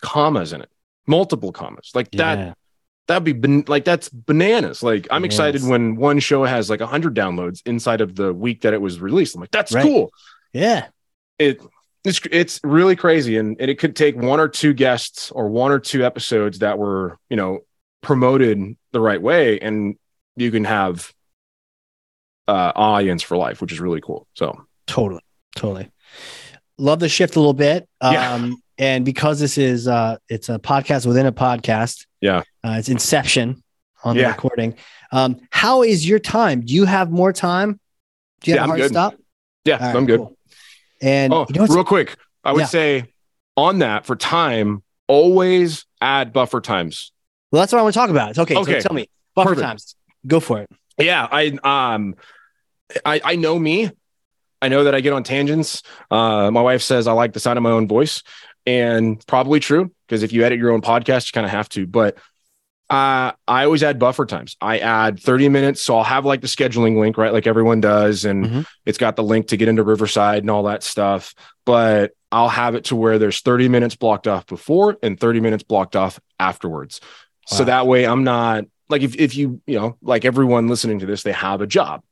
commas in it, multiple commas. Like yeah. that that'd be ban- like that's bananas. Like I'm yes. excited when one show has like 100 downloads inside of the week that it was released. I'm like that's right. cool. Yeah. It it's it's really crazy and, and it could take one or two guests or one or two episodes that were, you know, promoted the right way and you can have uh, audience for life, which is really cool. So totally, totally love the shift a little bit. Yeah. Um, and because this is uh, it's a podcast within a podcast. Yeah, uh, it's Inception on yeah. the recording. Um, how is your time? Do you have more time? Do you have yeah, a hard stop? Yeah, right, I'm good. Cool. And oh, you know real quick, I would yeah. say on that for time, always add buffer times. Well, that's what I want to talk about. It's okay. okay. So tell me buffer Perfect. times. Go for it. Yeah, I um, I I know me. I know that I get on tangents. Uh, my wife says I like the sound of my own voice, and probably true because if you edit your own podcast, you kind of have to. But uh, I always add buffer times. I add 30 minutes. So I'll have like the scheduling link, right? Like everyone does. And mm-hmm. it's got the link to get into Riverside and all that stuff. But I'll have it to where there's 30 minutes blocked off before and 30 minutes blocked off afterwards. Wow. So that way I'm not like if, if you you know like everyone listening to this they have a job.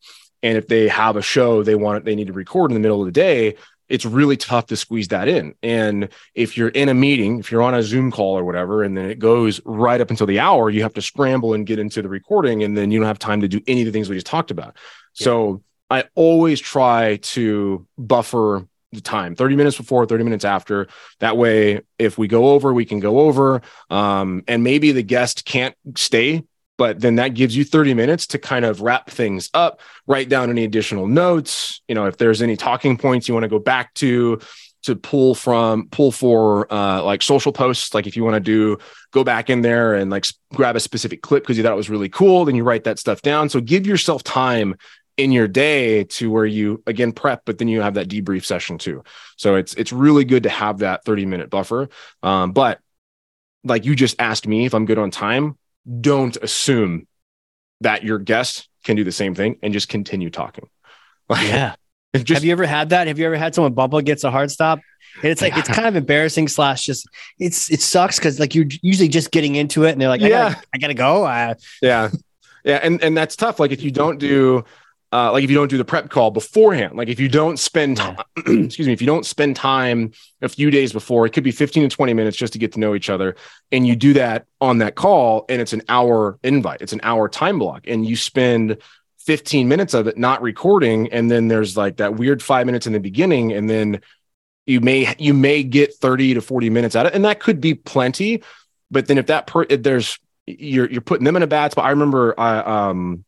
And if they have a show they want they need to record in the middle of the day it's really tough to squeeze that in. And if you're in a meeting if you're on a zoom call or whatever and then it goes right up until the hour you have to scramble and get into the recording and then you don't have time to do any of the things we just talked about. Yeah. so i always try to buffer the time 30 minutes before 30 minutes after. That way if we go over we can go over. Um, and maybe the guest can't stay but then that gives you 30 minutes to kind of wrap things up write down any additional notes you know if there's any talking points you want to go back to to pull from pull for uh, like social posts like if you want to do go back in there and like grab a specific clip because you thought it was really cool then you write that stuff down. So give yourself time in your day to where you again prep but then you have that debrief session too. So it's it's really good to have that 30 minute buffer. Um, but like you just asked me if i'm good on time don't assume that your guest can do the same thing and just continue talking. *laughs* yeah. Just, have you ever had that? Have you ever had someone bumble gets a hard stop? And it's like yeah. it's kind of embarrassing slash just it's it sucks because like you're usually just getting into it and they're like, I yeah, gotta, I gotta go. Uh, yeah. Yeah. And and that's tough. Like if you don't do uh, like if you don't do the prep call beforehand, like if you don't spend time, *clears throat* excuse me, if you don't spend time a few days before, it could be 15 to 20 minutes just to get to know each other. And you do that on that call and it's an hour invite, it's an hour time block. And you spend 15 minutes of it not recording. And then there's like that weird five minutes in the beginning. And then you may you may get 30 to 40 minutes out of it and that could be plenty but then if that per if there's you're you're putting them in a bad spot i remember i um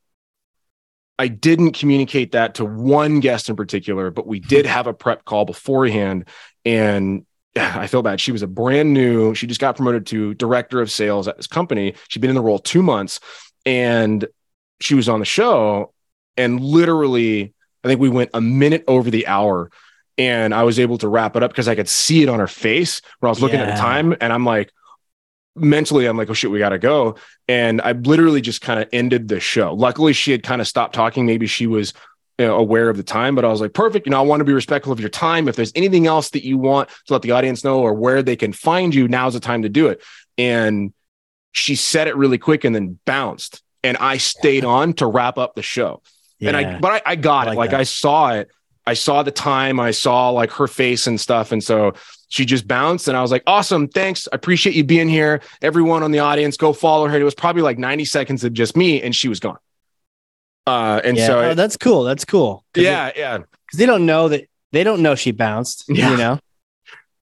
i didn't communicate that to one guest in particular but we did have a prep call beforehand. And *sighs* i feel bad. She was a brand new she just got promoted to director of sales at this company. She'd been in the role two months and she was on the show. And literally i think we went a minute over the hour and I was able to wrap it up because I could see it on her face when I was looking yeah. at the time, and I'm like, mentally, I'm like, oh shit, we got to go, and I literally just kind of ended the show. Luckily, she had kind of stopped talking. Maybe she was you know, aware of the time, but I was like, perfect. You know, I want to be respectful of your time. If there's anything else that you want to let the audience know or where they can find you, now's the time to do it. And she said it really quick and then bounced, and I stayed on to wrap up the show. Yeah. And I, but I, I got I like it. Like that. I saw it I saw the time, I saw like her face and stuff. And so she just bounced and I was like, awesome. Thanks. I appreciate you being here. Everyone on the audience, go follow her. It was probably like 90 seconds of just me and she was gone. Uh, and yeah. so oh, that's cool. That's cool. Yeah. yeah. Cause they don't know that they don't know she bounced, yeah. you know? *laughs*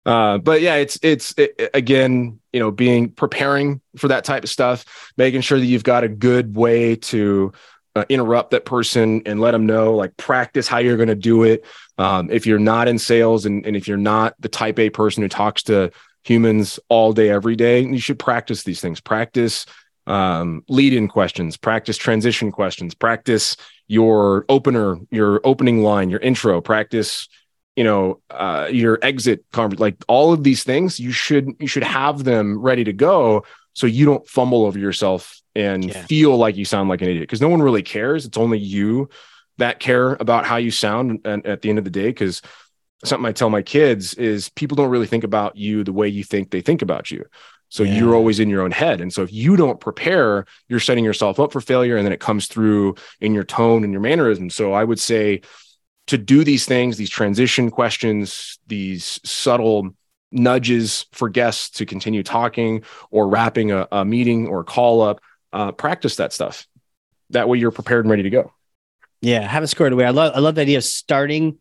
Uh, but yeah, it's, it's it, again, you know, being preparing for that type of stuff, making sure that you've got a good way to uh, interrupt that person and let them know like practice how you're going to do it um, if you're not in sales and, and if you're not the type a person who talks to humans all day every day you should practice these things practice um, lead in questions practice transition questions practice your opener your opening line your intro practice you know uh, your exit conference like all of these things you should you should have them ready to go so you don't fumble over yourself and yeah. feel like you sound like an idiot because no one really cares. It's only you that care about how you sound and at the end of the day because something I tell my kids is people don't really think about you the way you think they think about you. So yeah. you're always in your own head. And so if you don't prepare, you're setting yourself up for failure and then it comes through in your tone and your mannerism. So I would say to do these things, these transition questions, these subtle nudges for guests to continue talking or wrapping a, a meeting or a call up, uh, practice that stuff. That way you're prepared and ready to go. Yeah, have it squared away. I love I love the idea of starting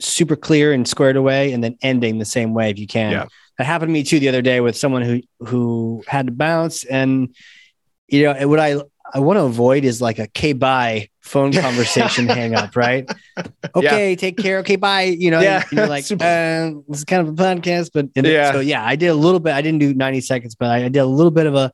super clear and squared away and then ending the same way if you can. Yeah. That happened to me too the other day with someone who who had to bounce and you know what I I want to avoid is like a K bye phone *laughs* conversation hang up, right? *laughs* Okay, yeah. take care. Okay, bye. You know, yeah. you're *laughs* like, uh, this is kind of a podcast, but yeah. so yeah, I did a little bit. I didn't do 90 seconds, but I, I did a little bit of a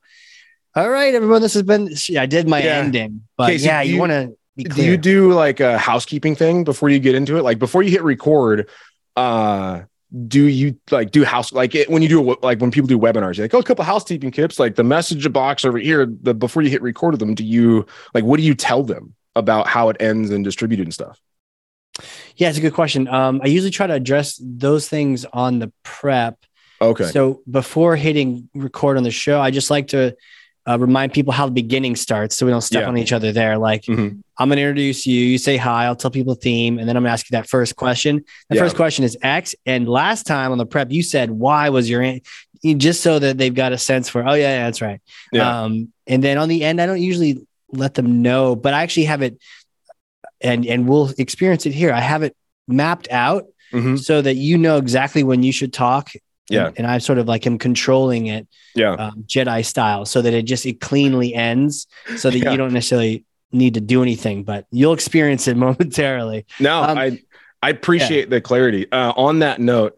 all right, everyone, this has been yeah, I did my yeah. ending. But yeah, you, you want to do you do like a housekeeping thing before you get into it? Like before you hit record, uh do you like do house like it, when you do a, like when people do webinars you're like oh a couple housekeeping tips like the message box over here the before you hit record of them do you like what do you tell them about how it ends and distributed and stuff? Yeah it's a good question. Um i usually try to address those things on the prep. Okay. So before hitting record on the show i just like to uh, remind people how the beginning starts so we don't step yeah. on each other there. Like, mm-hmm. I'm going to introduce you, you say hi, I'll tell people the theme, and then I'm going to ask you that first question. The yeah. first question is X. And last time on the prep, you said, Why was your an-? just so that they've got a sense for, Oh, yeah, yeah that's right. Yeah. Um, and then on the end, I don't usually let them know, but I actually have it, and, and we'll experience it here. I have it mapped out mm-hmm. so that you know exactly when you should talk yeah. And, and I sort of like am controlling it. Yeah. Um, Jedi style so that it just, it cleanly ends so that *laughs* yeah. you don't necessarily need to do anything, but you'll experience it *laughs* momentarily. No, um, I, I appreciate yeah. the clarity. Uh, on that note,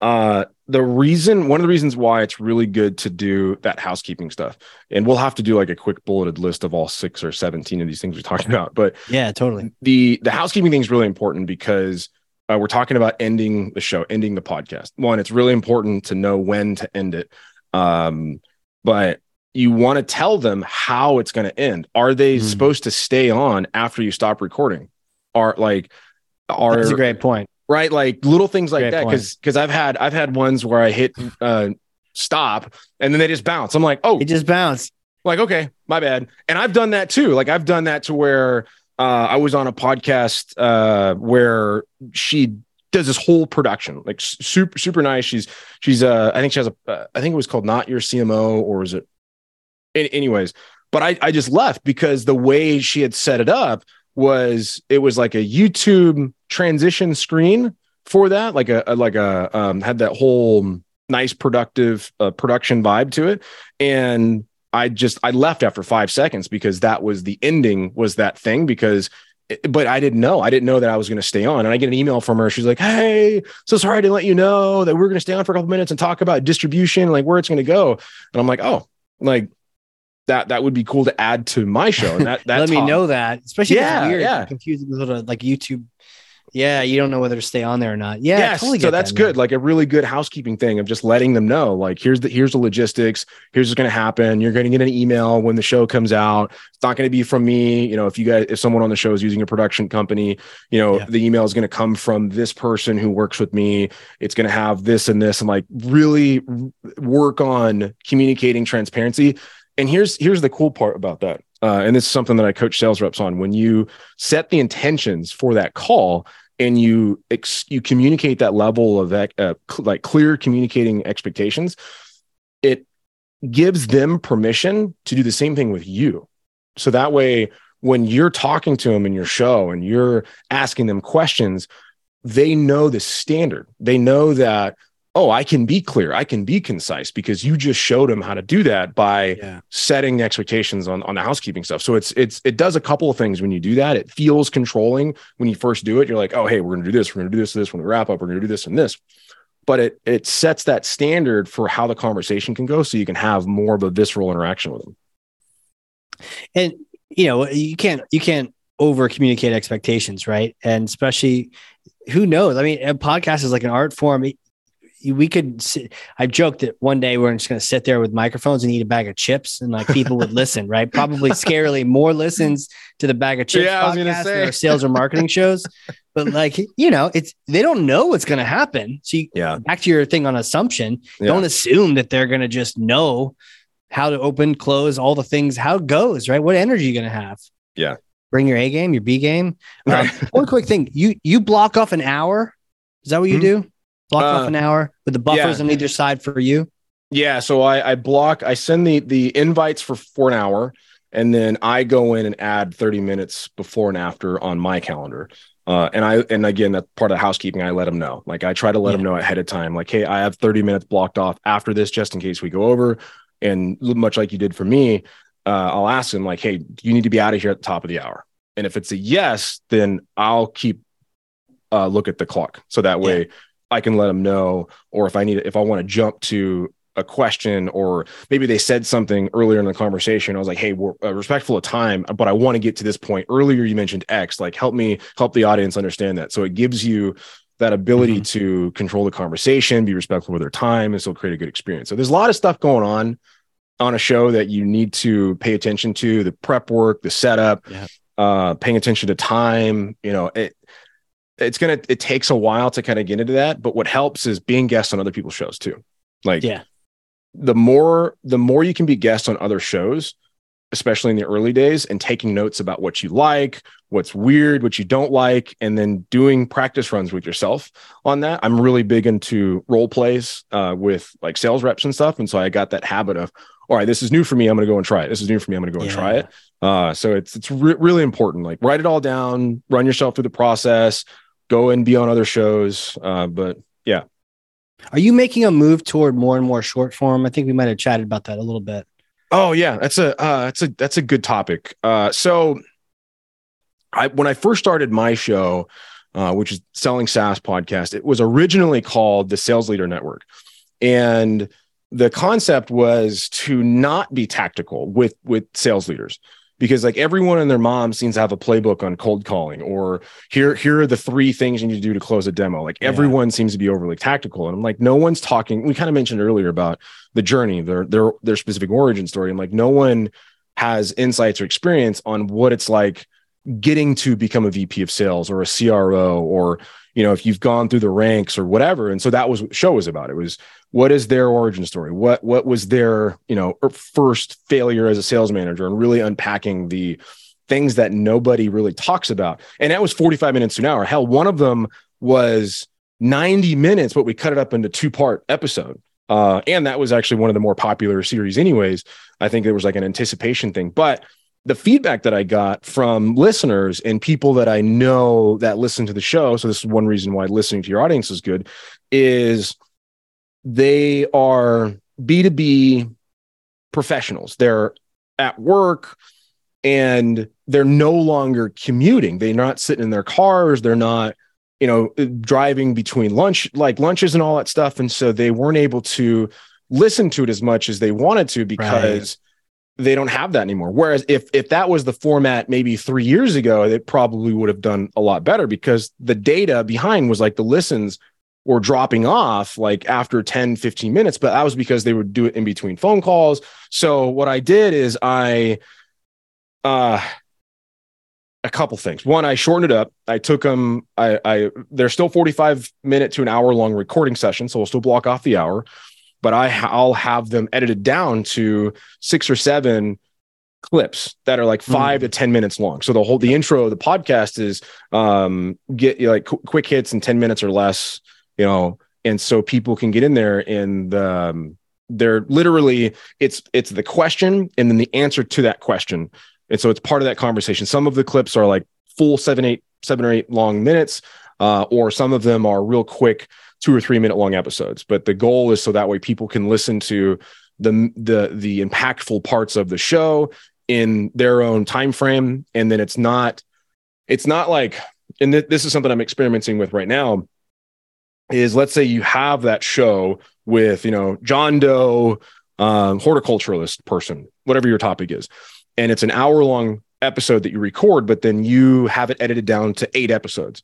uh, the reason, one of the reasons why it's really good to do that housekeeping stuff, and we'll have to do like a quick bulleted list of all six or 17 of these things we're talking *laughs* about, but yeah, totally. The, the housekeeping thing is really important because uh, we're talking about ending the show, ending the podcast. One, it's really important to know when to end it. Um, but you want to tell them how it's going to end. Are they mm. supposed to stay on after you stop recording? Are like, are that's a great point, right? Like little things like great that. Because because I've had I've had ones where I hit uh, stop and then they just bounce. I'm like, oh, it just bounced. Like, okay, my bad. And I've done that too. Like I've done that to where uh, I was on a podcast uh, where she does this whole production, like super super nice. She's she's uh, I think she has a uh, I think it was called Not Your CMO or is it? anyways, but I I just left because the way she had set it up was it was like a YouTube transition screen for that, like a, like a um, had that whole nice productive uh, production vibe to it, and I just I left after five seconds because that was the ending was that thing because eh, but I didn't know. I didn't know that I was going to stay on. And I get an email from her. She's like, Hey, so sorry to let you know that we're going to stay on for a couple minutes and talk about distribution, like where it's going to go. And I'm like, Oh, like that, that would be cool to add to my show. And that, *laughs* that let me know that, especially yeah, weird, yeah. confusing little like YouTube yeah, you don't know whether to stay on there or not. Yeah, yes, totally so that's that, good. Like a really good housekeeping thing of just letting them know, like here's the here's the logistics. Here's what's going to happen. You're going to get an email when the show comes out. It's not going to be from me. You know, if you guys, if someone on the show is using a production company, you know, yeah. the email is going to come from this person who works with me. It's going to have this and this, and like really work on communicating transparency. And here's here's the cool part about that. Uh, and this is something that I coach sales reps on. When you set the intentions for that call and you ex- you communicate that level of uh, cl- like clear communicating expectations, it gives them permission to do the same thing with you. So that way, when you're talking to them in your show and you're asking them questions, they know the standard. They know that oh, I can be clear, I can be concise because you just showed them how to do that by yeah. setting the expectations on, on the housekeeping stuff. So it's it's it does a couple of things when you do that. It feels controlling when you first do it. You're like, oh, hey, we're gonna do this, we're gonna do this, this when we wrap up, we're gonna do this and this. But it it sets that standard for how the conversation can go so you can have more of a visceral interaction with them. And you know, you can't you can't over communicate expectations, right? And especially who knows? I mean, a podcast is like an art form we could sit, I joked that one day we're just going to sit there with microphones and eat a bag of chips and like people would listen, right? Probably scarily more listens to the bag of chips yeah, podcast than our sales or marketing shows. But like, you know, it's they don't know what's going to happen. So you, yeah, back to your thing on assumption, yeah. don't assume that they're going to just know how to open, close, all the things, how it goes, right? What energy you going to have? Yeah. Bring your A game, your B game. Um, one quick thing, you you block off an hour. Is that what you mm-hmm. do? Block uh, off an hour with the buffers yeah. on either side for you? Yeah. So I, I block, I send the the invites for for an hour, and then I go in and add 30 minutes before and after on my calendar. Uh, and I and again that part of housekeeping I let them know. Like I try to let yeah. them know ahead of time. Like, hey, I have 30 minutes blocked off after this just in case we go over. And much like you did for me, uh, I'll ask them like, hey, you need to be out of here at the top of the hour. And if it's a yes, then I'll keep uh, look at the clock. So that way yeah. I can let them know, or if I need, if I want to jump to a question, or maybe they said something earlier in the conversation. I was like, "Hey, we're uh, respectful of time, but I want to get to this point." Earlier, you mentioned X. Like, help me help the audience understand that. So it gives you that ability mm-hmm. to control the conversation, be respectful with their time, and still create a good experience. So there's a lot of stuff going on on a show that you need to pay attention to: the prep work, the setup, yeah. uh, paying attention to time. You know, it, it's gonna it takes a while to kind of get into that but what helps is being guests on other people's shows too. Like yeah. the more the more you can be guests on other shows especially in the early days and taking notes about what you like what's weird what you don't like and then doing practice runs with yourself on that i'm really big into role plays uh, with like sales reps and stuff. And so i got that habit of all right this is new for me i'm going to go and try it. This is new for me i'm going to go yeah. and try it. Uh, so it's it's re- really important. Like write it all down run yourself through the process go and be on other shows. Uh, but yeah. Are you making a move toward more and more short form? I think we might have chatted about that a little bit. Oh yeah, that's a uh, that's a that's a good topic. Uh, so, I when I first started my show, uh, which is Selling SaaS podcast, it was originally called the Sales Leader Network, and the concept was to not be tactical with with sales leaders because like everyone and their mom seems to have a playbook on cold calling or here here are the three things you need to do to close a demo. Like yeah. everyone seems to be overly tactical. And i'm like no one's talking we kind of mentioned earlier about the journey their their their specific origin story. And like no one has insights or experience on what it's like getting to become a vp of sales or a cro or you know if you've gone through the ranks or whatever. And so that was what show was about it. Was what is their origin story? What what was their you know er, first failure as a sales manager and really unpacking the things that nobody really talks about. And that was 45 minutes to an hour. Hell one of them was 90 minutes but we cut it up into two part episode. Uh, and that was actually one of the more popular series anyways. I think there was like an anticipation thing. But the feedback that I got from listeners and people that I know that listen to the show, so this is one reason why listening to your audience is good, is they are B2B professionals. They're at work and they're no longer commuting. They're not sitting in their cars. They're not, you know, driving between lunch, like lunches and all that stuff. And so they weren't able to listen to it as much as they wanted to because right. They don't have that anymore. Whereas if if that was the format maybe three years ago, it probably would have done a lot better because the data behind was like the listens were dropping off like after 10 15 minutes but that was because they would do it in between phone calls. So what i did is i uh a couple things. One i shortened it up. I took them i i they're still 45 minute to an hour long recording session so we'll still block off the hour but i i'll have them edited down to six or seven clips that are like hmm. five mm. to 10 minutes long. So the whole, the intro of the podcast is um, get like qu- quick hits in 10 minutes or less you know, and so people can get in there and um, they're literally it's it's the question and then the answer to that question, and so it's part of that conversation. Some of the clips are like full seven, eight, seven or eight long minutes, uh, or some of them are real quick two or three minute long episodes. But the goal is so that way people can listen to the the the impactful parts of the show in their own time frame, and then it's not it's not like and th- this is something I'm experimenting with right now is let's say you have that show with you know John Doe, um, horticulturalist person, whatever your topic is, and it's an hour long episode that you record, but then you have it edited down to eight episodes.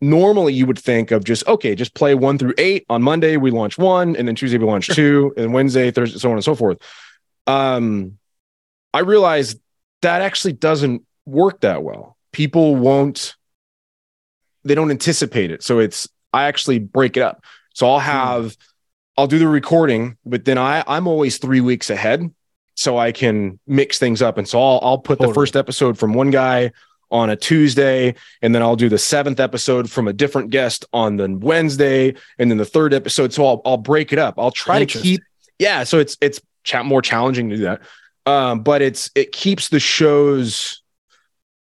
Normally, you would think of just okay, just play one through eight. On Monday, we launch one, and then Tuesday we launch two, and Wednesday, Thursday, so on and so forth. Um, I realized that actually doesn't work that well. People won't, they don't anticipate it. So it's I actually break it up. So I'll hmm. have, I'll do the recording, but then I, I'm always three weeks ahead. So I can mix things up. And so I'll, I'll put totally. the first episode from one guy on a Tuesday, and then I'll do the seventh episode from a different guest on the Wednesday, and then the third episode. So I'll, I'll break it up. I'll try to keep, yeah. So it's, it's more challenging to do that. Um, but it's, it keeps the shows,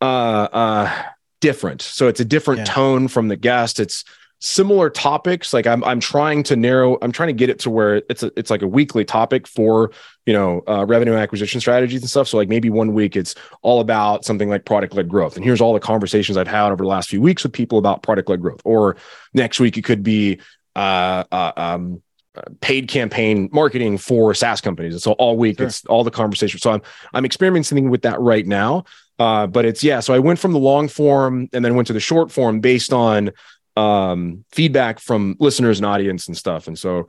uh, uh, different. So it's a different yeah. tone from the guest. It's, similar topics like i'm i'm trying to narrow i'm trying to get it to where it's a, it's like a weekly topic for you know uh, revenue acquisition strategies and stuff so like maybe one week it's all about something like product led growth and here's all the conversations i've had over the last few weeks with people about product led growth or next week it could be uh, uh um paid campaign marketing for SaaS companies. And so all week sure. it's all the conversation. So I'm I'm experimenting with that right now. Uh, but it's yeah. So I went from the long form and then went to the short form based on um, feedback from listeners and audience and stuff. And so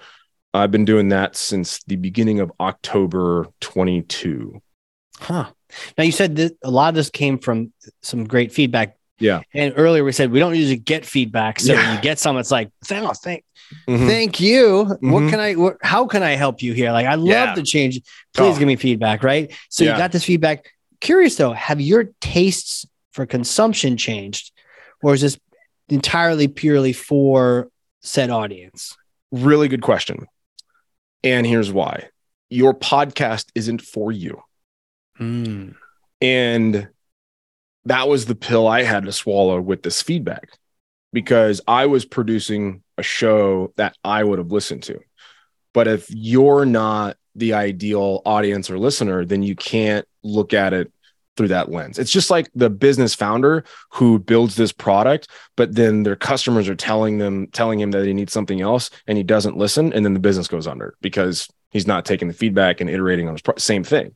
I've been doing that since the beginning of October 22. Huh. Now you said that a lot of this came from some great feedback. Yeah. And earlier we said we don't usually get feedback. So yeah. you get some, it's like, oh, thank, mm-hmm. thank you. Mm-hmm. What can I, what, how can I help you here? Like, I love yeah. the change. Please oh. give me feedback. Right. So yeah. you got this feedback. Curious though, have your tastes for consumption changed? Or is this entirely purely for said audience? Really good question. And here's why your podcast isn't for you. Mm. And that was the pill I had to swallow with this feedback because I was producing a show that I would have listened to. But if you're not the ideal audience or listener, then you can't look at it through that lens. It's just like the business founder who builds this product, but then their customers are telling them, telling him that he needs something else and he doesn't listen. And then the business goes under because he's not taking the feedback and iterating on his pro- same thing.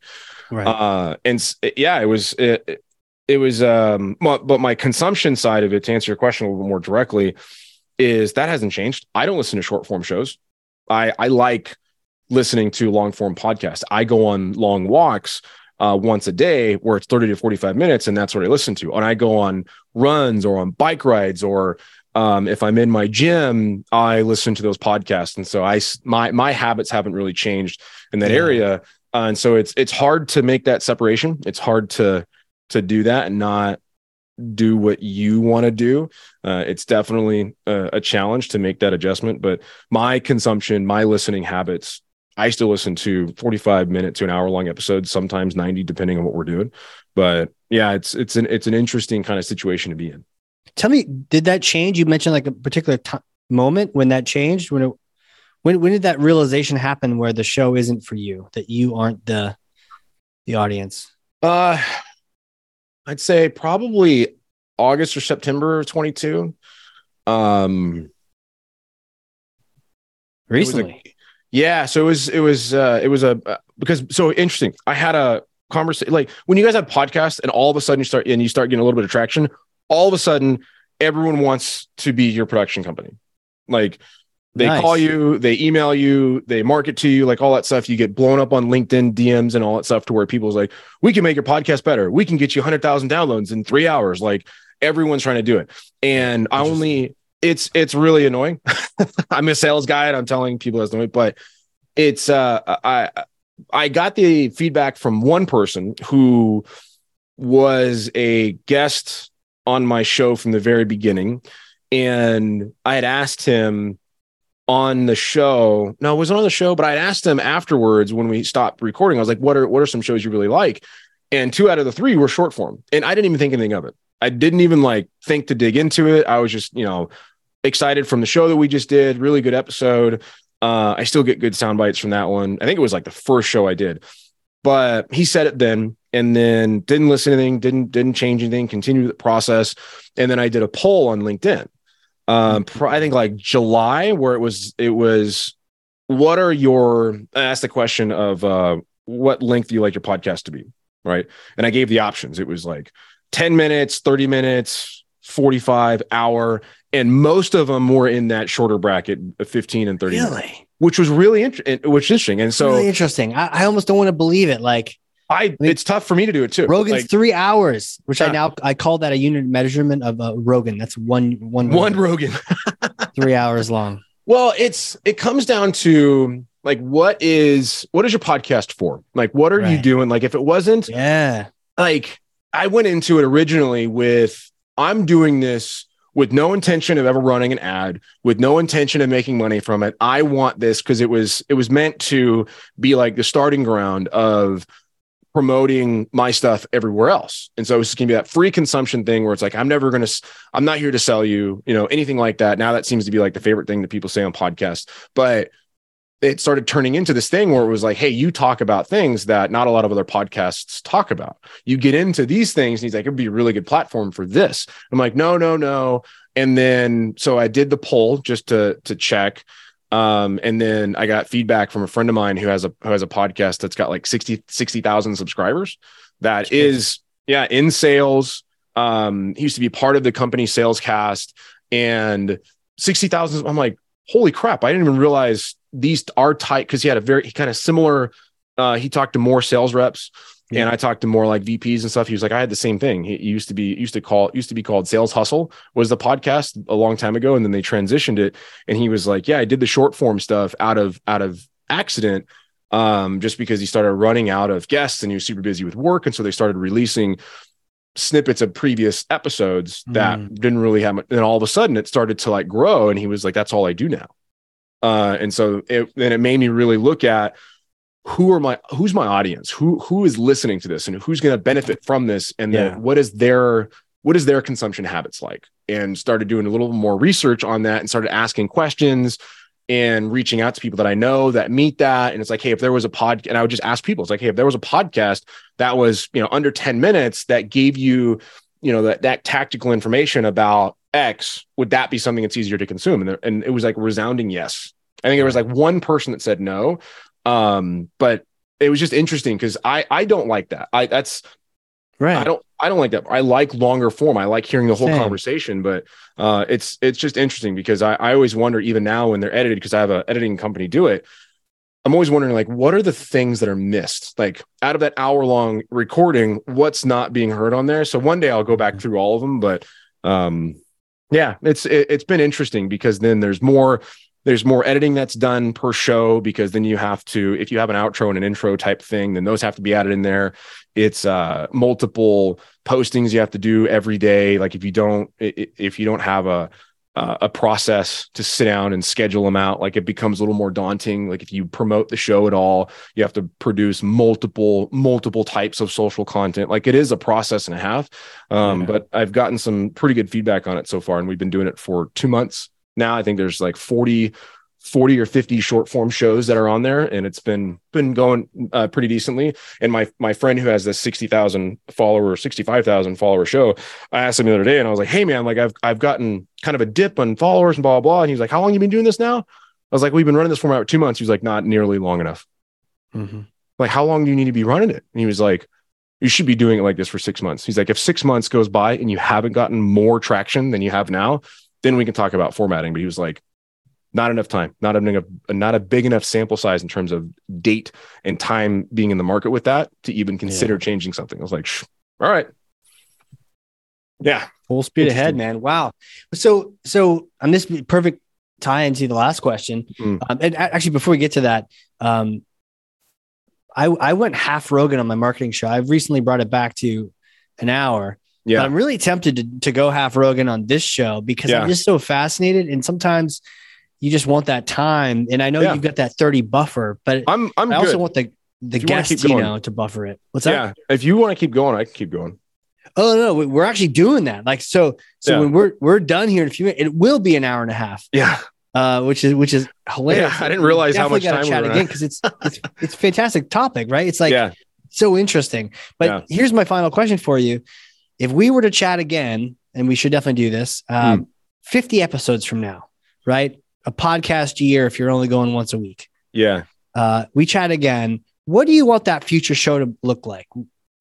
Right. Uh, and yeah, it was, it, it was, um, but my consumption side of it, to answer your question a little bit more directly, is that hasn't changed. I don't listen to short form shows. I, I like listening to long form podcasts. I go on long walks uh, once a day where it's 30 to 45 minutes and that's what I listen to. And I go on runs or on bike rides or um, if I'm in my gym, I listen to those podcasts. And so I, my, my habits haven't really changed in that yeah. area. Uh, and so it's, it's hard to make that separation. It's hard to, to do that and not do what you want to do. Uh, it's definitely a, a challenge to make that adjustment, but my consumption, my listening habits I still listen to 45 minute to an hour long episodes, sometimes 90, depending on what we're doing. But yeah, it's it's an it's an interesting kind of situation to be in. Tell me, did that change? You mentioned like a particular t- moment when that changed. When it, when when did that realization happen where the show isn't for you, that you aren't the the audience? Uh, I'd say probably August or September of 22. Um, recently. Yeah. So it was, it was, uh, it was a, uh, because so interesting. I had a conversation, like when you guys have podcasts and all of a sudden you start and you start getting a little bit of traction, all of a sudden everyone wants to be your production company. Like they nice. call you, they email you, they market to you, like all that stuff. You get blown up on LinkedIn DMs and all that stuff to where people's like, we can make your podcast better. We can get you 100,000 downloads in three hours. Like everyone's trying to do it. And I only, it's, it's really annoying. *laughs* I'm a sales guy and I'm telling people that's annoying, but it's, uh, I, I got the feedback from one person who was a guest on my show from the very beginning. And I had asked him, on the show. No, it wasn't on the show, but I had asked him afterwards when we stopped recording. I was like, "What are what are some shows you really like?" And two out of the three were short form, and I didn't even think anything of it. I didn't even like think to dig into it. I was just, you know, excited from the show that we just did. Really good episode. Uh, I still get good sound bites from that one. I think it was like the first show I did, but he said it then, and then didn't listen to anything, didn't didn't change anything, continued the process, and then I did a poll on LinkedIn um i think like july where it was it was what are your i asked the question of uh what length do you like your podcast to be right and i gave the options it was like 10 minutes 30 minutes 45 hour and most of them were in that shorter bracket of 15 and 30 really? Minutes, which was really interesting which is interesting and so really interesting I, I almost don't want to believe it like I, I mean, it's tough for me to do it too. Rogan's like, three hours, which yeah. I now I call that a unit measurement of a uh, Rogan. That's one one one Rogan, *laughs* three hours long. Well, it's it comes down to like what is what is your podcast for? Like what are right. you doing? Like if it wasn't, yeah, like I went into it originally with I'm doing this with no intention of ever running an ad, with no intention of making money from it. I want this because it was it was meant to be like the starting ground of promoting my stuff everywhere else. And so it's going to be that free consumption thing where it's like, I'm never going to, I'm not here to sell you, you know, anything like that. Now that seems to be like the favorite thing that people say on podcasts. But it started turning into this thing where it was like, hey, you talk about things that not a lot of other podcasts talk about. You get into these things, and he's like, it'd be a really good platform for this. I'm like, no, no, no. And then so I did the poll just to to check. Um, and then I got feedback from a friend of mine who has a who has a podcast that's got like 60 60,000 subscribers. That that's is yeah, in sales. Um, he used to be part of the company sales cast and 60,000 I'm like, "Holy crap, I didn't even realize these are tight because he had a very kind of similar uh, he talked to more sales reps yeah. And I talked to more like VPs and stuff. He was like, I had the same thing. He used to be used to call used to be called Sales Hustle was the podcast a long time ago, and then they transitioned it. And he was like, Yeah, I did the short form stuff out of out of accident, um, just because he started running out of guests and he was super busy with work, and so they started releasing snippets of previous episodes that mm. didn't really have much. And all of a sudden, it started to like grow, and he was like, That's all I do now. Uh, and so it, then it made me really look at who are my who's my audience who who is listening to this and who's going to benefit from this and yeah. what is their what is their consumption habits like and started doing a little more research on that and started asking questions and reaching out to people that I know that meet that. And it's like, hey, if there was a pod, and I would just ask people, it's like, hey, if there was a podcast that was, you know, under 10 minutes that gave you, you know, that that tactical information about X, would that be something that's easier to consume? And, there, and it was like resounding yes. I think there was like one person that said no, um, but it was just interesting because I I don't like that. I that's right. I don't I don't like that. I like longer form. I like hearing the whole Same. conversation, but uh, it's it's just interesting because I, I always wonder even now when they're edited because I have an editing company do it. I'm always wondering like what are the things that are missed like out of that hour long recording what's not being heard on there so one day I'll go back through all of them but um yeah it's it, it's been interesting because then there's more there's more editing that's done per show because then you have to if you have an outro and an intro type thing then those have to be added in there it's uh multiple postings you have to do every day like if you don't if you don't have a uh, a process to sit down and schedule them out. Like it becomes a little more daunting. Like if you promote the show at all, you have to produce multiple, multiple types of social content. Like it is a process and a half. Um, yeah. But I've gotten some pretty good feedback on it so far, and we've been doing it for two months now. I think there's like 40 40 or 50 short form shows that are on there and it's been been going uh, pretty decently. And my my friend who has this 60,000 follower 65,000 follower show I asked him the other day and I was like hey man like I've I've gotten kind of a dip on followers and blah blah, blah. and he's like how long you been doing this now? I was like we've been running this for about 2 months. He was like not nearly long enough. Mm-hmm. like how long do you need to be running it? And he was like you should be doing it like this for 6 months. He's like if 6 months goes by and you haven't gotten more traction than you have now then we can talk about formatting. But he was like not enough time, not a, not a big enough sample size in terms of date and time being in the market with that to even consider yeah. changing something. I was like, all right. Yeah. Full speed ahead, man. Wow. So, so on this perfect tie into the last question. Mm. Um, and actually, before we get to that, um, I, I went half Rogan on my marketing show. I've recently brought it back to an hour. Yeah. But I'm really tempted to, to go half Rogan on this show because yeah. I'm just so fascinated. And sometimes you just want that time. And I know yeah. you've got that 30 buffer, but I'm, I'm I also want the, the guests, you know, to buffer it. What's that? Yeah. If you want to keep going, I can keep going. Oh no, we're actually doing that. Like so, so yeah. when we're we're done here in a few minutes, it will be an hour and a half. Yeah. Uh, which is which is hilarious. Yeah, I didn't realize how much time we're going to chat we again because it's it's *laughs* it's fantastic topic, right? It's like yeah. so interesting. But here's my final question for you: If we were to chat again, and we should definitely do this, um, mm. 50 episodes from now, right? A podcast year if you're only going once a week. Yeah. Uh, we chat again. What do you want that future show to look like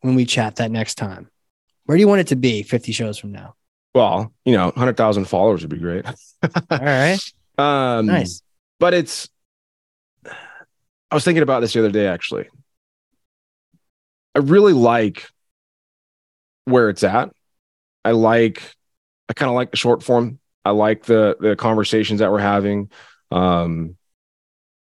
when we chat that next time? Where do you want it to be 50 shows from now? Well, you know, 100,000 followers would be great. *laughs* All right. Um, nice. But it's, I was thinking about this the other day, actually. I really like where it's at. I like, I kind of like the short form I like the the conversations that we're having. Um,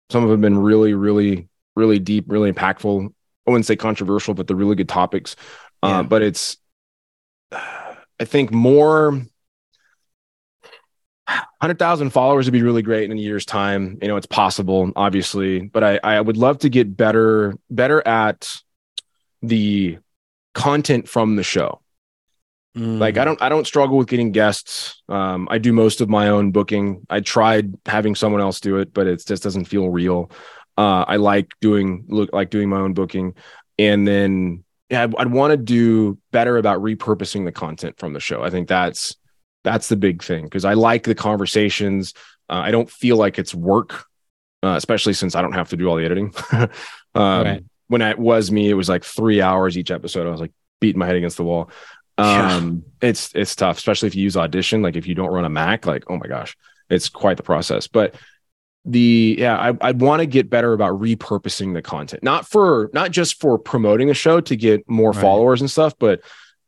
some of them have been really, really, really deep, really impactful. I wouldn't say controversial, but they're really good topics. Uh, yeah. Uh, but it's, I think more. 100,000 followers would be really great in a year's time. You know, it's possible, obviously, but I, I would love to get better, better at the content from the show. Mm. Like I don't I don't struggle with getting guests. Um, I do most of my own booking. I tried having someone else do it, but it just doesn't feel real. Uh, I like doing look like doing my own booking, and then yeah, I'd, I'd want to do better about repurposing the content from the show. I think that's that's the big thing because I like the conversations. Uh, I don't feel like it's work, uh, especially since I don't have to do all the editing. *laughs* um, right. When it was me, it was like three hours each episode. I was like beating my head against the wall um yeah. it's it's tough especially if you use audition like if you don't run a mac like oh my gosh it's quite the process but the yeah i, I want to get better about repurposing the content not for not just for promoting the show to get more right. followers and stuff but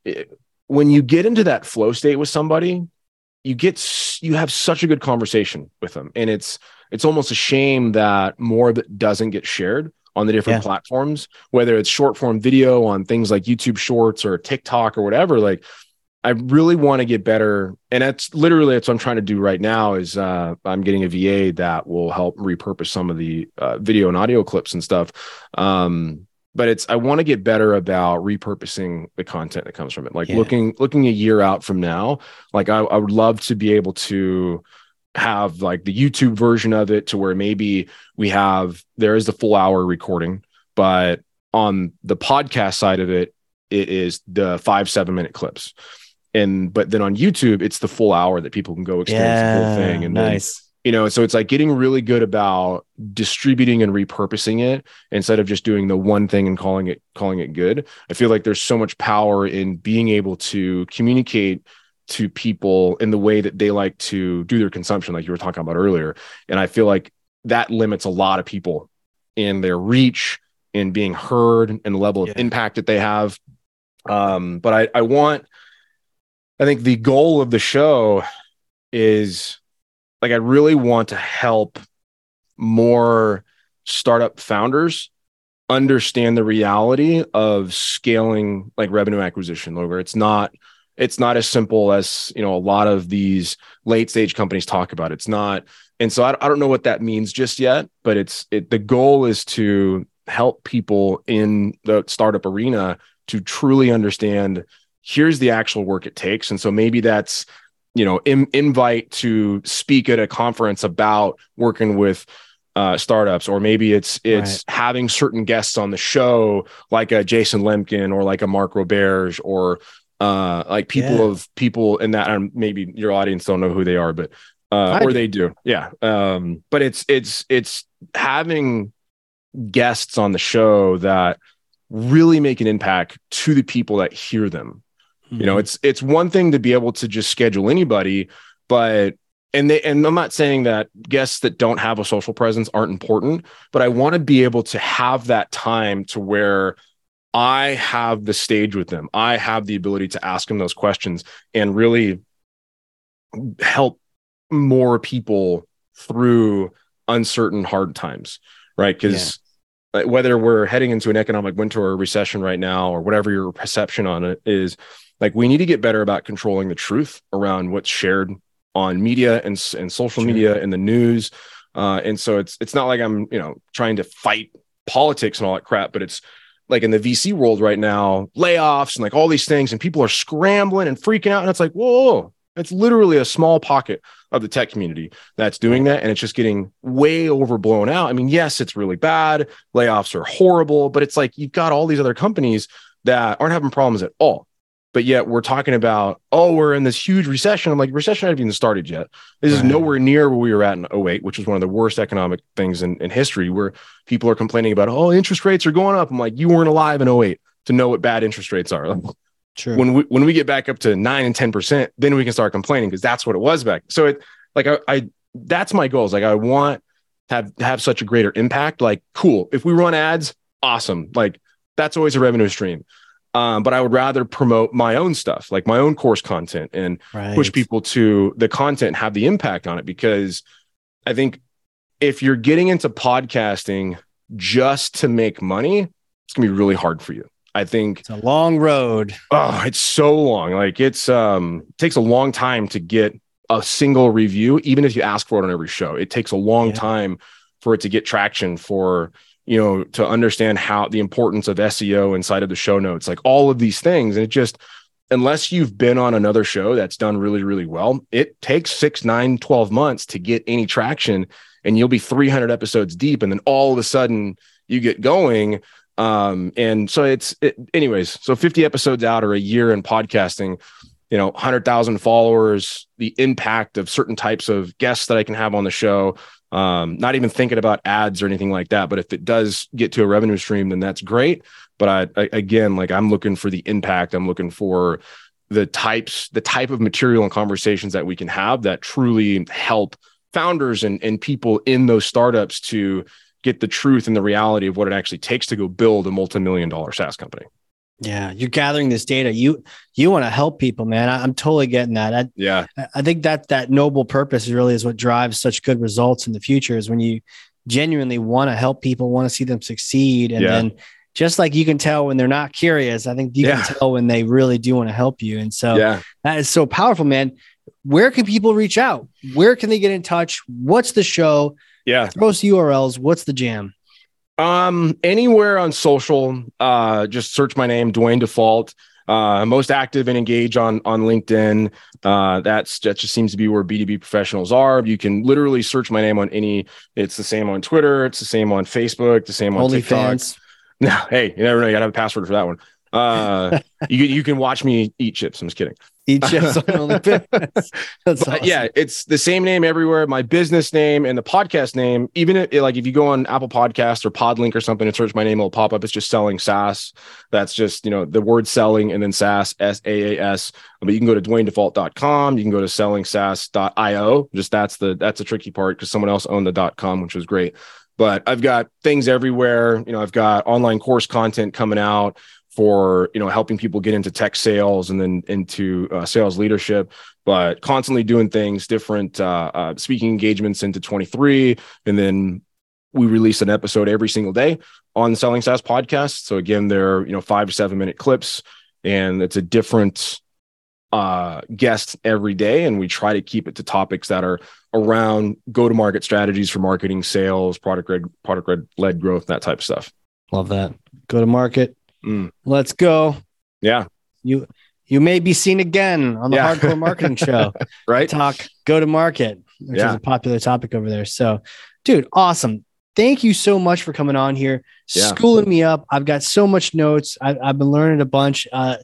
it, when you get into that flow state with somebody you get you have such a good conversation with them and it's it's almost a shame that more of it doesn't get shared on the different yeah. platforms, whether it's short form video on things like YouTube Shorts or TikTok or whatever. Like, I really want to get better, and that's literally that's what I'm trying to do right now. Is uh, I'm getting a VA that will help repurpose some of the uh, video and audio clips and stuff. Um, but it's I want to get better about repurposing the content that comes from it. Like yeah. looking looking a year out from now, like I, I would love to be able to have like the YouTube version of it to where maybe we have there is the full hour recording, but on the podcast side of it, it is the five, seven minute clips. And but then on YouTube, it's the full hour that people can go experience yeah, the whole thing. And nice. Then, you know, so it's like getting really good about distributing and repurposing it instead of just doing the one thing and calling it calling it good. I feel like there's so much power in being able to communicate to people in the way that they like to do their consumption, like you were talking about earlier. And I feel like that limits a lot of people in their reach, in being heard, and the level of yeah. impact that they have. Um, but I, I want, I think the goal of the show is like, I really want to help more startup founders understand the reality of scaling like revenue acquisition, where it's not it's not as simple as you know a lot of these late stage companies talk about it's not and so I, I don't know what that means just yet but it's it the goal is to help people in the startup arena to truly understand here's the actual work it takes and so maybe that's you know in, invite to speak at a conference about working with uh, startups, or maybe it's it's right. having certain guests on the show, like a Jason Lemkin or like a Mark Roberge, or uh, like people yeah. of people in that. And maybe your audience don't know who they are, but uh, or do. they do, yeah. Um, but it's it's it's having guests on the show that really make an impact to the people that hear them. Mm-hmm. You know, mm-hmm. it's it's one thing to be able to just schedule anybody, but and they and I'm not saying that guests that don't have a social presence aren't important, but I want to be able to have that time to where I have the stage with them. I have the ability to ask them those questions and really help more people through uncertain hard times, right? Because yeah. whether we're heading into an economic winter or recession right now, or whatever your perception on it is, like we need to get better about controlling the truth around what's shared on media and, and social sure. media and the news. Uh, and so it's it's not like I'm you know trying to fight politics and all that crap, but it's like in the VC world right now, layoffs and like all these things, and people are scrambling and freaking out. And it's like, whoa, it's literally a small pocket of the tech community that's doing that. And it's just getting way overblown out. I mean, yes, it's really bad. Layoffs are horrible, but it's like you've got all these other companies that aren't having problems at all but yet we're talking about oh we're in this huge recession. I'm like recession hasn't even started yet. This right. is nowhere near where we were at in 08 which was one of the worst economic things in, in history where people are complaining about oh interest rates are going up. I'm like you weren't alive in 08 to know what bad interest rates are. *laughs* True. when we when we get back up to 9 and 10 percent then we can start complaining because that's what it was back. So it like I, I that's my goals. Like i want have have such a greater impact. Like cool. If we run ads awesome. Like that's always a revenue stream um, but I would rather promote my own stuff, like my own course content, and right. push people to the content, have the impact on it. Because I think if you're getting into podcasting just to make money, it's gonna be really hard for you. I think it's a long road. Oh, it's so long. Like it's um it takes a long time to get a single review, even if you ask for it on every show. It takes a long yeah. time for it to get traction for you know, to understand how the importance of SEO inside of the show notes, like all of these things. And it just, unless you've been on another show that's done really, really well, it takes six, nine, 12 months to get any traction. And you'll be 300 episodes deep. And then all of a sudden you get going. Um, and so it's, it, anyways, so 50 episodes out or a year in podcasting, you know, 100,000 followers, the impact of certain types of guests that I can have on the show, um, not even thinking about ads or anything like that. But if it does get to a revenue stream, then that's great. But I, I again, like I'm looking for the impact. I'm looking for the types, the type of material and conversations that we can have that truly help founders and, and people in those startups to get the truth and the reality of what it actually takes to go build a multi-million dollar SaaS company. Yeah, you're gathering this data. You you want to help people, man. I, am totally getting that. I, yeah, I think that that noble purpose really is what drives such good results in the future. Is when you genuinely want to help people, want to see them succeed, and yeah. then just like you can tell when they're not curious, I think you yeah. can tell when they really do want to help you. And so yeah. that is so powerful, man. Where can people reach out? Where can they get in touch? What's the show? Yeah, throw us URLs. What's the jam? Um, anywhere on social, uh, just search my name, Duane Dufault. Uh, most active and engage on on LinkedIn. Uh, that's that just seems to be where B2B professionals are. You can literally search my name on any. It's the same on Twitter. It's the same on Facebook. The same on Only TikTok. Fans. *laughs* No, hey, you never know. You gotta have a password for that one. Uh, *laughs* you you can watch me eat chips. I'm just kidding. *laughs* On OnlyFans. Awesome. Yeah, it's the same name everywhere. My business name and the podcast name. Even if, like if you go on Apple Podcast or Podlink or something and search my name, it'll pop up. It's just selling SaaS. That's just you know the word selling and then SaaS S A A S. But you can go to DuaneDufault.com. You can go to SellingSaaS.io. Just that's the that's the tricky part because someone else owned the .com, which was great. But I've got things everywhere. You know, I've got online course content coming out for you know helping people get into tech sales and then into uh, sales leadership but constantly doing things different uh, uh, speaking engagements into 23 and then we release an episode every single day on the selling saas podcast so again they're you know five to seven minute clips and it's a different uh, guests every day, and we try to keep it to topics that are around go to market strategies for marketing, sales, product led, product red led growth, that type of stuff. Love that. Go to market. Mm. Let's go. Yeah. You you may be seen again on the Yeah. Hardcore Marketing Show. *laughs* Right. Talk go to market, which Yeah. is a popular topic over there. So, dude, awesome. Thank you so much for coming on here, Yeah. schooling me up. I've got so much notes. I, I've been learning a bunch. Uh,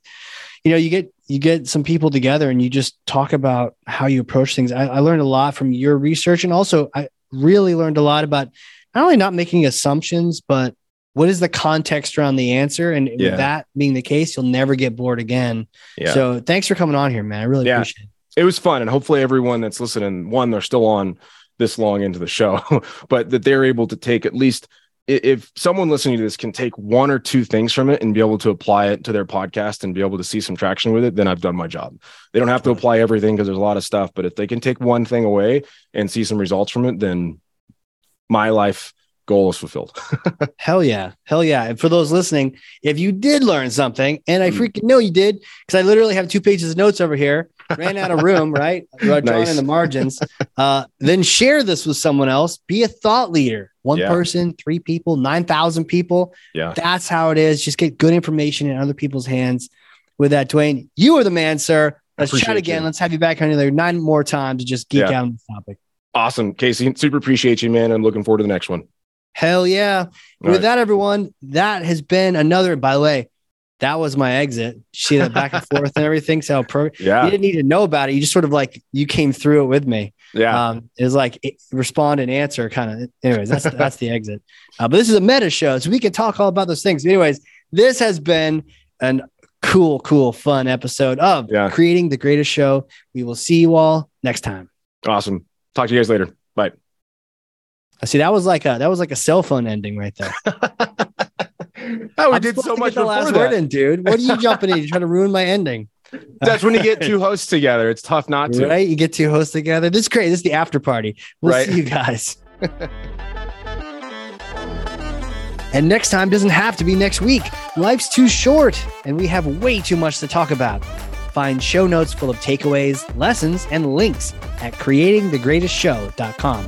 you know, you get you get some people together and you just talk about how you approach things. I, I learned a lot from your research, and also I really learned a lot about not only not making assumptions, but what is the context around the answer. And Yeah. with that being the case, you'll never get bored again. Yeah. So thanks for coming on here, man. I really Yeah. appreciate it. it was fun and hopefully everyone that's listening one they're still on this long into the show *laughs* but that they're able to take at least if someone listening to this can take one or two things from it and be able to apply it to their podcast and be able to see some traction with it then i've done my job they don't have to apply everything because there's a lot of stuff but if they can take one thing away and see some results from it then my life goal is fulfilled *laughs* Hell yeah. Hell yeah. And for those listening, if you did learn something, and I Mm. freaking know you did, because I literally have two pages of notes over here, ran out of room, *laughs* right? Drawn Nice. in the margins. *laughs* Uh, then share this with someone else. Be a thought leader. One Yeah. person, three people, 9,000 people. Yeah. That's how it is. Just get good information in other people's hands. With that, Duane, you are the man, sir. Let's chat again. you. Let's have you back on there nine more times to just geek Yeah. out on this topic. awesome casey super appreciate you man i'm looking forward to the next one Hell yeah. All With right. that, everyone, that has been another, by the way, that was my exit. See that back and forth and everything. So pro- you didn't need to know about it. You just sort of like you came through it with me. yeah Um, it was like it- respond and answer kind of. Anyways, that's *laughs* that's the exit. Uh, but this is a meta show, so we can talk all about those things. Anyways, this has been an cool, cool, fun episode of Yeah. creating the greatest show. We will see you all next time. awesome talk to you guys later bye I see that was like a that was like a cell phone ending right there. *laughs* oh, we I'm did so much the last word in, dude. What are you *laughs* jumping in? You're trying to ruin my ending. That's when you get *laughs* two hosts together. It's tough not to. Right? You get two hosts together. This is great. This is the after party. We'll Right. see you guys. and next time doesn't have to be next week. Life's too short and we have way too much to talk about. Find show notes full of takeaways, lessons, and links at creatingthegreatestshow.com.